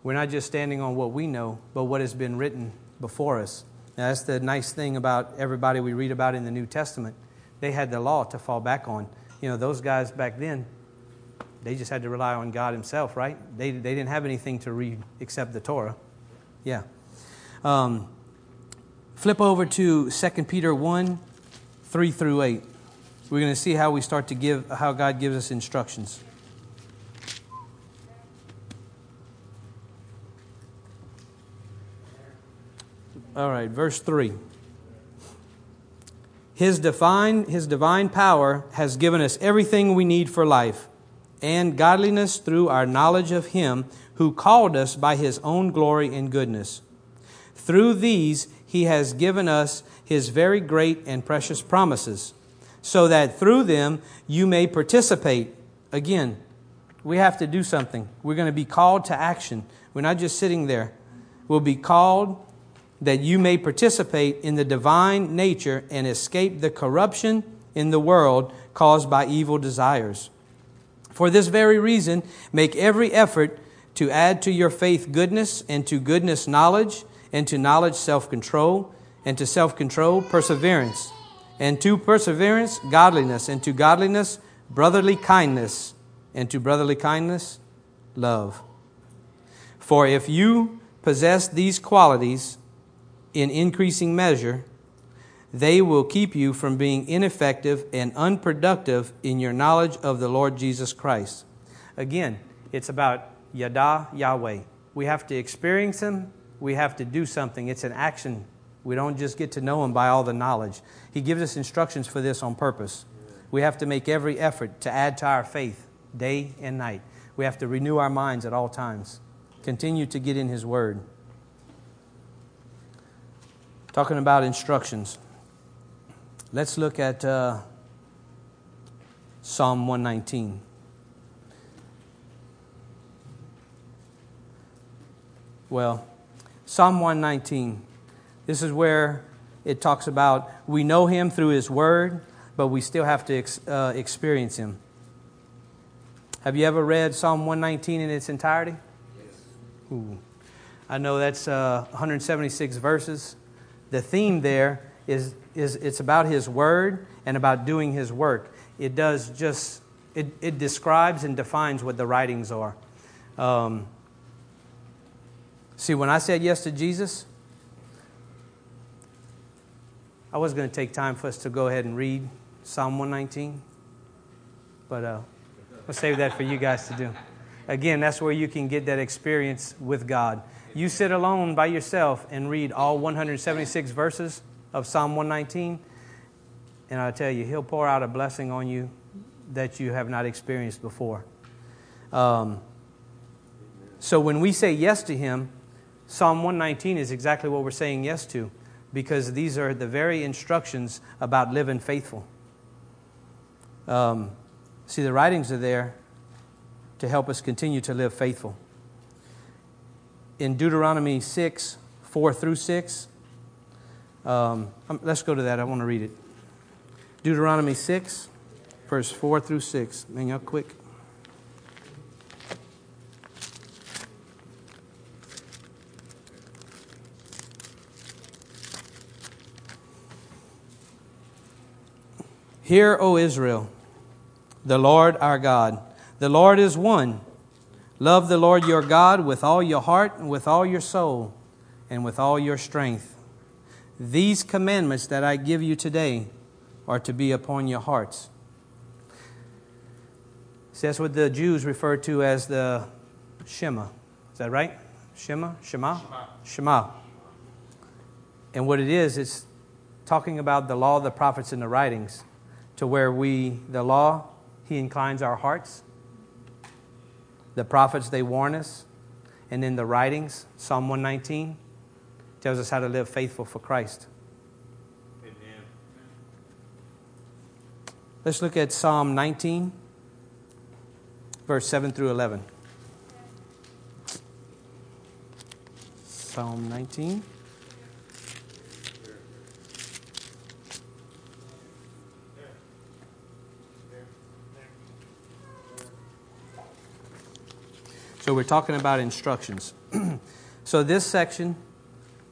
We're not just standing on what we know, but what has been written before us. Now, that's the nice thing about everybody we read about in the New Testament. They had the law to fall back on. You know, those guys back then, they just had to rely on God Himself, right? They, they didn't have anything to read except the Torah. Yeah. Um, flip over to 2 Peter 1 3 through 8. We're going to see how we start to give, how God gives us instructions. All right, verse 3. His divine, his divine power has given us everything we need for life and godliness through our knowledge of Him who called us by His own glory and goodness. Through these, He has given us His very great and precious promises, so that through them you may participate. Again, we have to do something. We're going to be called to action. We're not just sitting there. We'll be called that you may participate in the divine nature and escape the corruption in the world caused by evil desires. For this very reason, make every effort to add to your faith goodness, and to goodness knowledge, and to knowledge self control, and to self control perseverance, And to perseverance, godliness. And to godliness, brotherly kindness. And to brotherly kindness, love. For if you possess these qualities in increasing measure, they will keep you from being ineffective and unproductive in your knowledge of the Lord Jesus Christ. Again, it's about Yada Yahweh. We have to experience Him, we have to do something. It's an action. We don't just get to know Him by all the knowledge. He gives us instructions for this on purpose. We have to make every effort to add to our faith day and night. We have to renew our minds at all times. Continue to get in His Word. Talking about instructions. Let's look at uh, Psalm 119. Well, Psalm 119. This is where it talks about we know him through his word, but we still have to ex- uh, experience him. Have you ever read Psalm 119 in its entirety? Yes. Ooh. I know that's uh, 176 verses. The theme there is, is it's about his word and about doing his work. It does just, it, it describes and defines what the writings are. Um, See, when I said yes to Jesus, I was going to take time for us to go ahead and read Psalm 119, but uh, we'll save that for you guys to do. Again, that's where you can get that experience with God. You sit alone by yourself and read all 176 verses of Psalm 119, and I'll tell you, He'll pour out a blessing on you that you have not experienced before. Um, so when we say yes to Him, Psalm 119 is exactly what we're saying yes to because these are the very instructions about living faithful. Um, see, the writings are there to help us continue to live faithful. In Deuteronomy 6, 4 through 6, um, let's go to that. I want to read it. Deuteronomy 6, verse 4 through 6. Man, y'all quick. Hear, O Israel, the Lord our God. The Lord is one. Love the Lord your God with all your heart and with all your soul and with all your strength. These commandments that I give you today are to be upon your hearts. See, that's what the Jews refer to as the Shema. Is that right? Shema? Shema? Shema. Shema. And what it is, it's talking about the law, the prophets, and the writings to where we, the law, He inclines our hearts. The prophets, they warn us. And in the writings, Psalm 119 tells us how to live faithful for Christ. Amen. Let's look at Psalm 19, verse 7 through 11. Psalm 19. So we're talking about instructions. [clears throat] so this section,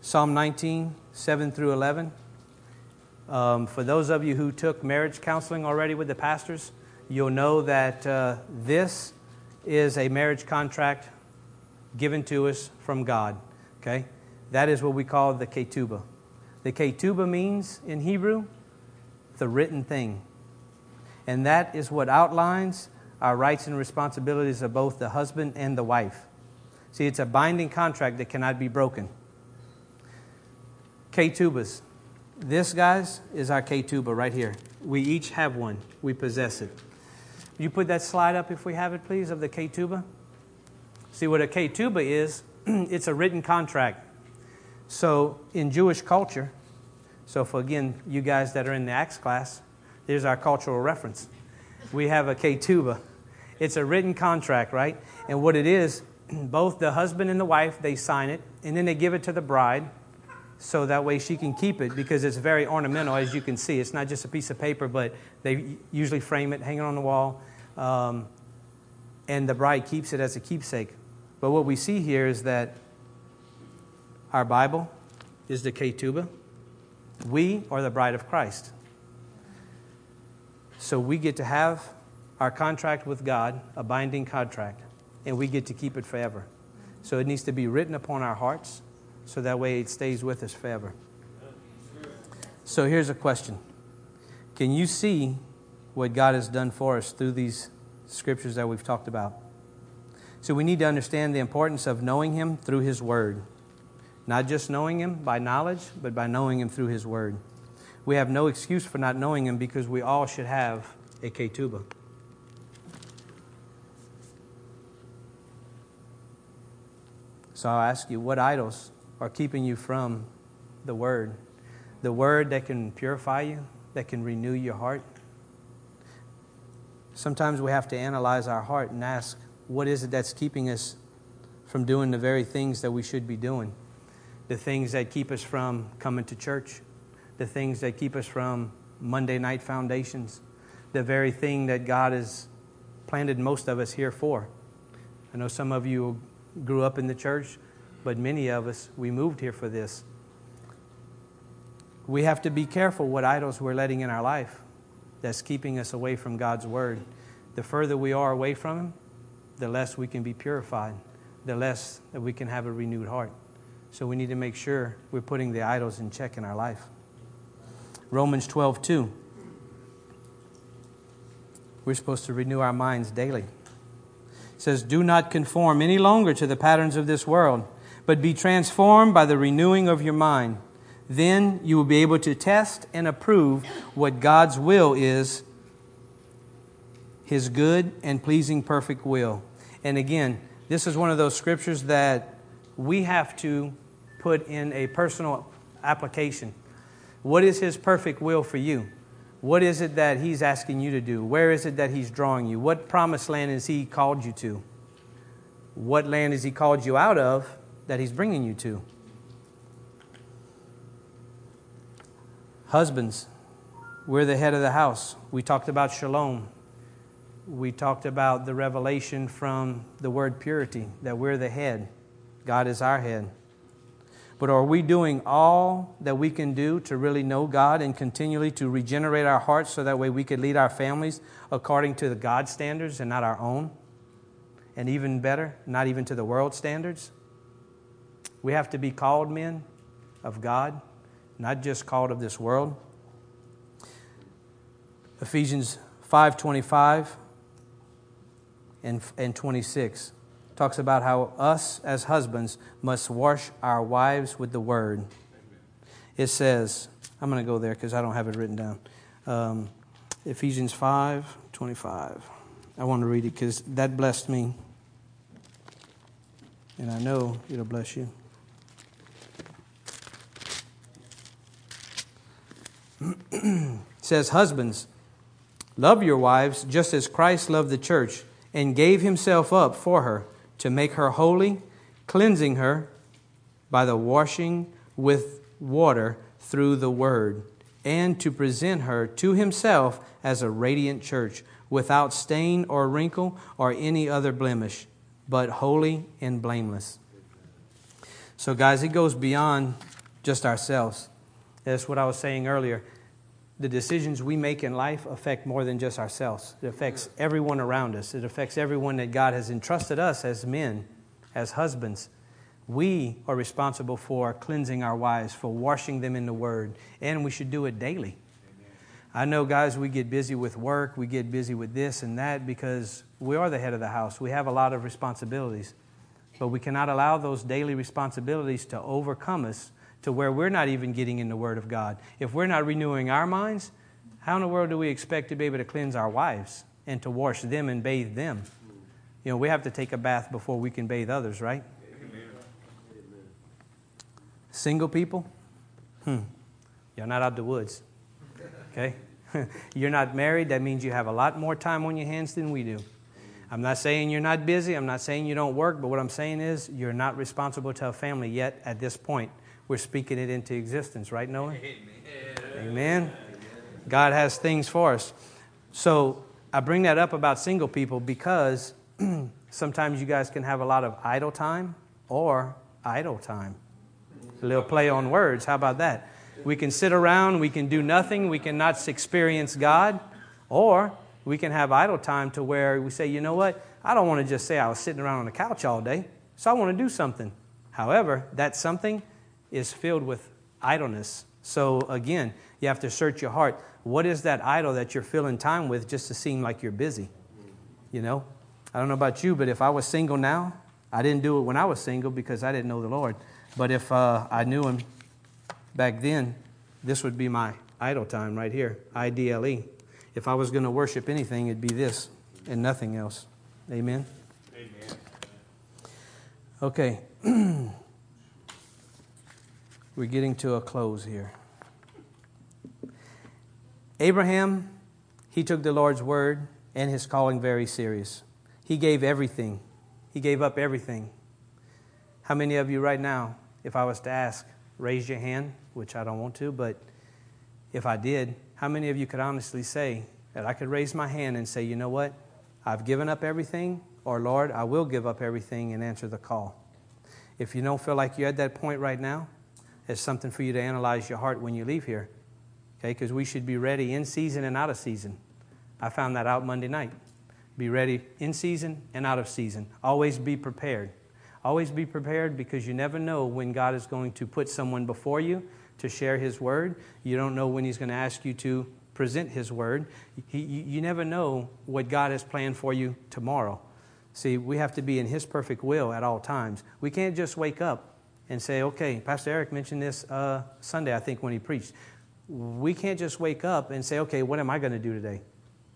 Psalm 19, 7 through 11, um, for those of you who took marriage counseling already with the pastors, you'll know that uh, this is a marriage contract given to us from God. Okay? That is what we call the ketubah. The ketubah means in Hebrew the written thing. And that is what outlines our rights and responsibilities of both the husband and the wife. See, it's a binding contract that cannot be broken. Ketubahs. This, guys, is our ketubah right here. We each have one, we possess it. you put that slide up if we have it, please, of the ketubah. See, what a ketubah is, [clears throat] it's a written contract. So, in Jewish culture, so for again, you guys that are in the Acts class, there's our cultural reference. We have a ketubah. It's a written contract, right? And what it is, [clears throat] both the husband and the wife, they sign it, and then they give it to the bride so that way she can keep it because it's very ornamental, as you can see. It's not just a piece of paper, but they usually frame it, hang it on the wall, um, and the bride keeps it as a keepsake. But what we see here is that our Bible is the ketubah. We are the bride of Christ. So we get to have our contract with God, a binding contract, and we get to keep it forever. So it needs to be written upon our hearts so that way it stays with us forever. So here's a question Can you see what God has done for us through these scriptures that we've talked about? So we need to understand the importance of knowing Him through His Word. Not just knowing Him by knowledge, but by knowing Him through His Word. We have no excuse for not knowing Him because we all should have a ketubah. So I'll ask you, what idols are keeping you from the Word? The Word that can purify you, that can renew your heart. Sometimes we have to analyze our heart and ask, what is it that's keeping us from doing the very things that we should be doing? The things that keep us from coming to church, the things that keep us from Monday night foundations, the very thing that God has planted most of us here for. I know some of you grew up in the church, but many of us, we moved here for this. We have to be careful what idols we're letting in our life that's keeping us away from God's Word. The further we are away from Him, the less we can be purified, the less that we can have a renewed heart. So we need to make sure we're putting the idols in check in our life. Romans 12, 2. We're supposed to renew our minds daily It says, Do not conform any longer to the patterns of this world, but be transformed by the renewing of your mind. Then you will be able to test and approve what God's will is, his good and pleasing perfect will. And again, this is one of those scriptures that we have to put in a personal application. What is his perfect will for you? What is it that He's asking you to do? Where is it that He's drawing you? What promised land has He called you to? What land has He called you out of that He's bringing you to? Husbands, we're the head of the house. We talked about shalom. We talked about the revelation from the word purity, that we're the head. God is our head. But are we doing all that we can do to really know God and continually to regenerate our hearts so that way we could lead our families according to the God standards and not our own? And even better, not even to the world standards? We have to be called men of God, not just called of this world. Ephesians 5:25 and, and 26 talks about how us as husbands must wash our wives with the word. It says, I'm going to go there because I don't have it written down. Um, Ephesians 5 25. I want to read it because that blessed me. And I know it'll bless you. [clears throat] says, Husbands, love your wives just as Christ loved the church and gave himself up for her to make her holy, cleansing her by the washing with water through the word, and to present her to himself as a radiant church, without stain or wrinkle or any other blemish, but holy and blameless. So, guys, it goes beyond just ourselves. That's what I was saying earlier. The decisions we make in life affect more than just ourselves. It affects everyone around us. It affects everyone that God has entrusted us as men, as husbands. We are responsible for cleansing our wives, for washing them in the Word, and we should do it daily. I know, guys, we get busy with work, we get busy with this and that because we are the head of the house. We have a lot of responsibilities. But we cannot allow those daily responsibilities to overcome us to where we're not even getting in the Word of God. If we're not renewing our minds, how in the world do we expect to be able to cleanse our wives and to wash them and bathe them? You know, we have to take a bath before we can bathe others, right? Amen. Single people? Hmm. You're not out the woods. Okay? [laughs] you're not married, that means you have a lot more time on your hands than we do. I'm not saying you're not busy. I'm not saying you don't work, but what I'm saying is you're not responsible to a family yet at this point we're speaking it into existence, right, Noah? [laughs] Amen. Amen. God has things for us. So I bring that up about single people because [clears throat] sometimes you guys can have a lot of idle time or idle time. A little play on words. How about that? We can sit around, we can do nothing, we cannot experience God, Or we can have idle time to where we say, you know what? I don't want to just say I was sitting around on the couch all day, so I want to do something. However, that something is filled with idleness. So again, you have to search your heart. What is that idol that you're filling time with just to seem like you're busy? You know? I don't know about you, but if I was single now, I didn't do it when I was single because I didn't know the Lord. But if uh, I knew Him back then, this would be my idle time right here, I D L E. If I was going to worship anything, it'd be this and nothing else. Amen? Amen. Okay. [clears throat] We're getting to a close here. Abraham, he took the Lord's word and his calling very serious. He gave everything. He gave up everything. How many of you right now, if I was to ask, raise your hand, which I don't want to, but if I did, how many of you could honestly say that I could raise my hand and say, you know what? I've given up everything, or Lord, I will give up everything and answer the call. If you don't feel like you're at that point right now, it's something for you to analyze your heart when you leave here. Okay, because we should be ready in season and out of season. I found that out Monday night. Be ready in season and out of season. Always be prepared. Always be prepared because you never know when God is going to put someone before you to share His word. You don't know when He's going to ask you to present His word. He, you never know what God has planned for you tomorrow. See, we have to be in His perfect will at all times. We can't just wake up and say, okay, Pastor Eric mentioned this uh, Sunday, I think, when he preached. We can't just wake up and say, okay, what am I going to do today?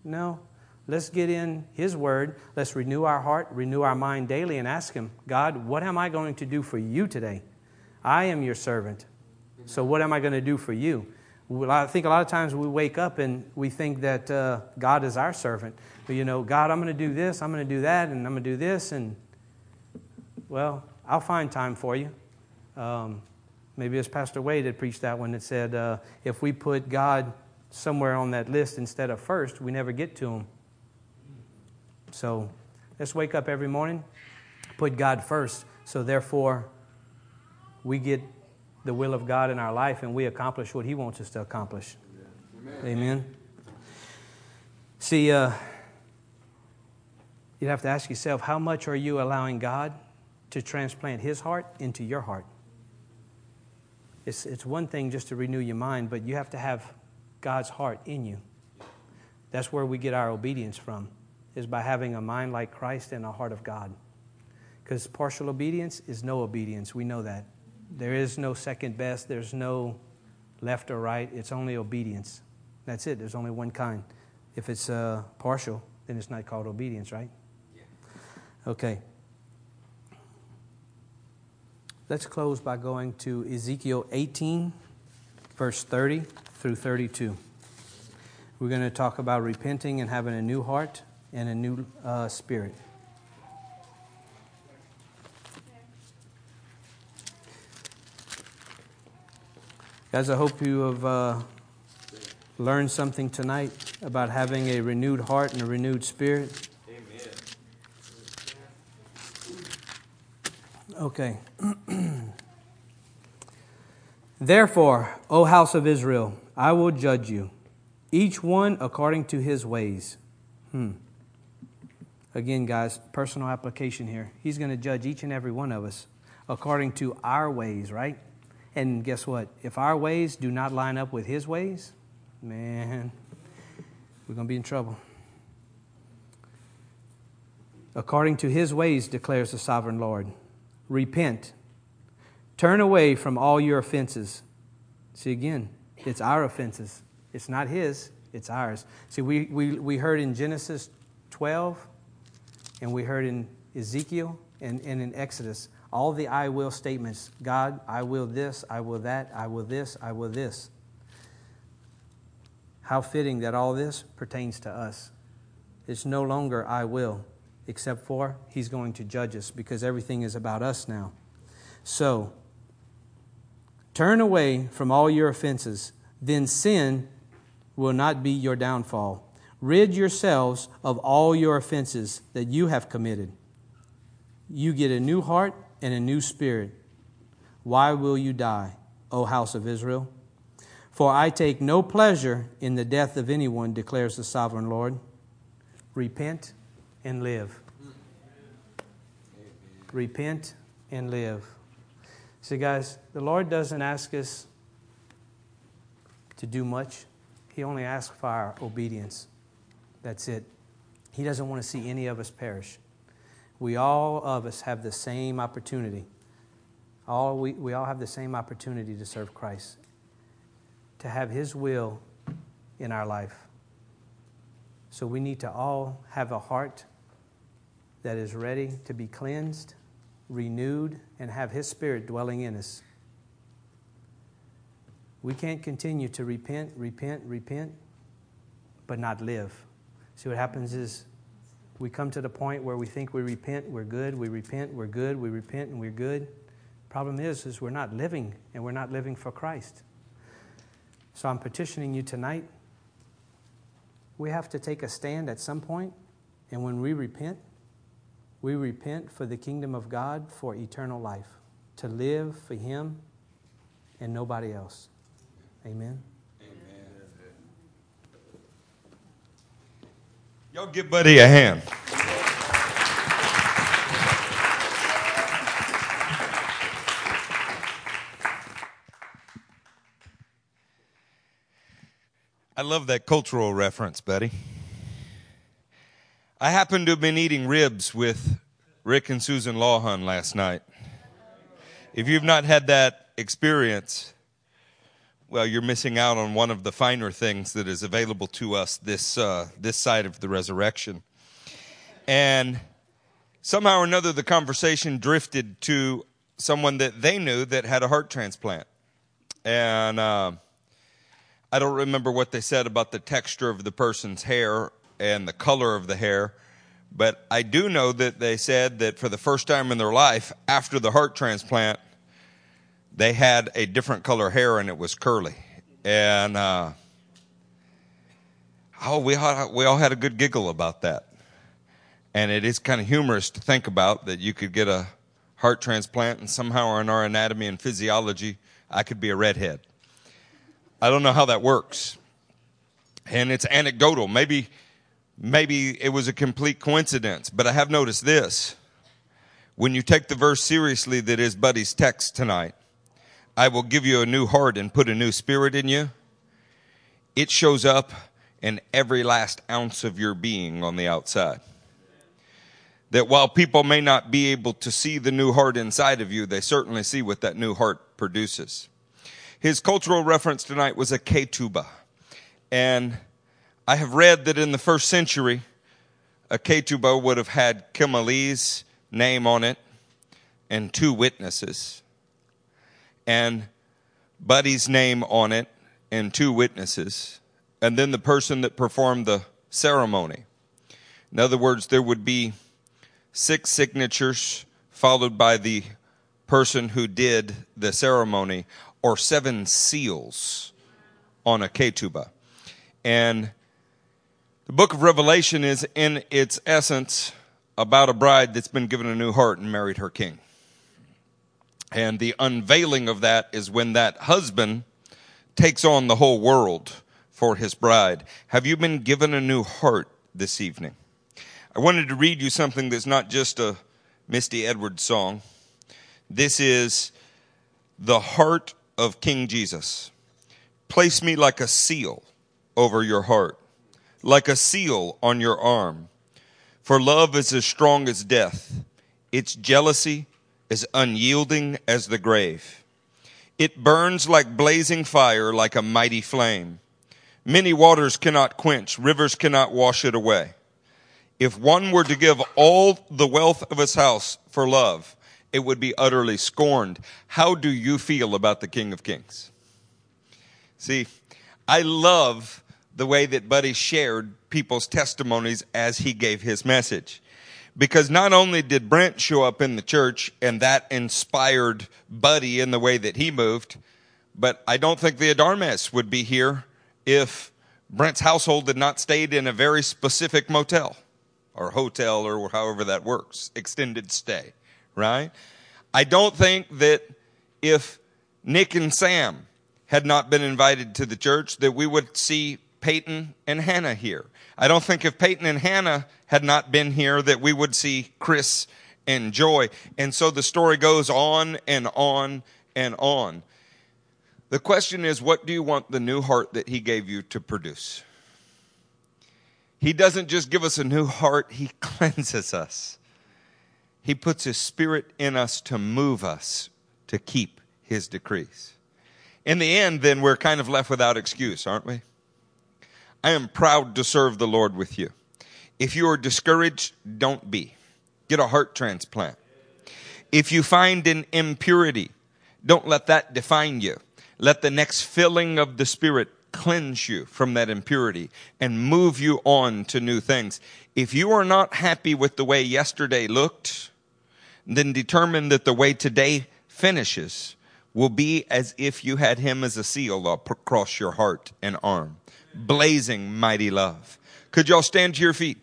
No. Let's get in His Word. Let's renew our heart, renew our mind daily, and ask Him, God, what am I going to do for you today? I am your servant. So, what am I going to do for you? Well, I think a lot of times we wake up and we think that uh, God is our servant. But, you know, God, I'm going to do this, I'm going to do that, and I'm going to do this. And, well, I'll find time for you. Um, maybe as Pastor Wade had preached that one that said, uh, if we put God somewhere on that list instead of first, we never get to him. So let's wake up every morning, put God first. So, therefore, we get the will of God in our life and we accomplish what He wants us to accomplish. Amen. Amen. See, uh, you'd have to ask yourself how much are you allowing God to transplant His heart into your heart? It's, it's one thing just to renew your mind, but you have to have God's heart in you. That's where we get our obedience from, is by having a mind like Christ and a heart of God. Because partial obedience is no obedience. We know that. There is no second best, there's no left or right, it's only obedience. That's it, there's only one kind. If it's uh, partial, then it's not called obedience, right? Yeah. Okay. Let's close by going to Ezekiel 18, verse 30 through 32. We're going to talk about repenting and having a new heart and a new uh, spirit. Guys, I hope you have uh, learned something tonight about having a renewed heart and a renewed spirit. Okay. [clears throat] Therefore, O house of Israel, I will judge you, each one according to his ways. Hmm. Again, guys, personal application here. He's going to judge each and every one of us according to our ways, right? And guess what? If our ways do not line up with His ways, man, we're going to be in trouble. According to His ways, declares the sovereign Lord, repent. Turn away from all your offenses. See, again, it's our offenses. It's not His, it's ours. See, we, we, we heard in Genesis 12, and we heard in Ezekiel and, and in Exodus all the I will statements God, I will this, I will that, I will this, I will this. How fitting that all this pertains to us. It's no longer I will, except for He's going to judge us because everything is about us now. So, turn away from all your offenses, then sin will not be your downfall. Rid yourselves of all your offenses that you have committed. You get a new heart and a new spirit. Why will you die, O house of Israel? For I take no pleasure in the death of anyone, declares the sovereign Lord. Repent and live. Repent and live. See, guys, the Lord doesn't ask us to do much, He only asks for our obedience. That's it. He doesn't want to see any of us perish. We all of us have the same opportunity. All we, we all have the same opportunity to serve Christ, to have His will in our life. So we need to all have a heart that is ready to be cleansed, renewed, and have His Spirit dwelling in us. We can't continue to repent, repent, repent, but not live. See, what happens is we come to the point where we think we repent, we're good, we repent, we're good, we repent, and we're good. Problem is, is we're not living, and we're not living for Christ. So I'm petitioning you tonight. We have to take a stand at some point, and when we repent, we repent for the kingdom of God for eternal life, to live for Him and nobody else. Amen. Y'all give Buddy a hand. I love that cultural reference, Buddy. I happened to have been eating ribs with Rick and Susan Lawhon last night. If you've not had that experience, well, you're missing out on one of the finer things that is available to us this uh, this side of the resurrection. And somehow or another, the conversation drifted to someone that they knew that had a heart transplant, and uh, I don't remember what they said about the texture of the person's hair and the color of the hair. But I do know that they said that for the first time in their life, after the heart transplant, they had a different color hair and it was curly. And uh, oh, we all, we all had a good giggle about that. And it is kind of humorous to think about that you could get a heart transplant and somehow in our anatomy and physiology, I could be a redhead. I don't know how that works. And it's anecdotal. Maybe, maybe it was a complete coincidence, but I have noticed this. When you take the verse seriously that is Buddy's text tonight, I will give you a new heart and put a new spirit in you. It shows up in every last ounce of your being on the outside. That while people may not be able to see the new heart inside of you, they certainly see what that new heart produces. His cultural reference tonight was a ketubah. And I have read that in the first century, a ketubah would have had Kimali's name on it and two witnesses and Buddy's name on it and two witnesses, and then the person that performed the ceremony. In other words, there would be six signatures followed by the person who did the ceremony, or seven seals on a ketubah. And the book of Revelation is, in its essence, about a bride that's been given a new heart and married her king. And the unveiling of that is when that husband takes on the whole world for his bride. Have you been given a new heart this evening? I wanted to read you something that's not just a Misty Edwards song. This is the heart of King Jesus. Place me like a seal over your heart, like a seal on your arm. For love is as strong as death. Its jealousy is unyielding as the grave. It burns like blazing fire, like a mighty flame. Many waters cannot quench, rivers cannot wash it away. If one were to give all the wealth of his house for love, it would be utterly scorned. How do you feel about the King of Kings? See, I love the way that Buddy shared people's testimonies as he gave his message because not only did Brent show up in the church and that inspired Buddy in the way that he moved, but I don't think the Adarmes would be here if Brent's household had not stayed in a very specific motel or hotel or however that works, extended stay, right? I don't think that if Nick and Sam had not been invited to the church, that we would see Peyton and Hannah here. I don't think if Peyton and Hannah had not been here, that we would see Chris and Joy. And so the story goes on and on and on. The question is, what do you want the new heart that He gave you to produce? He doesn't just give us a new heart, He [laughs] cleanses us. He puts His Spirit in us to move us to keep His decrees. In the end, then, we're kind of left without excuse, aren't we? I am proud to serve the Lord with you. If you are discouraged, don't be. Get a heart transplant. If you find an impurity, don't let that define you. Let the next filling of the Spirit cleanse you from that impurity and move you on to new things. If you are not happy with the way yesterday looked, then determine that the way today finishes will be as if you had him as a seal across your heart and arm. Blazing mighty love. Could y'all stand to your feet?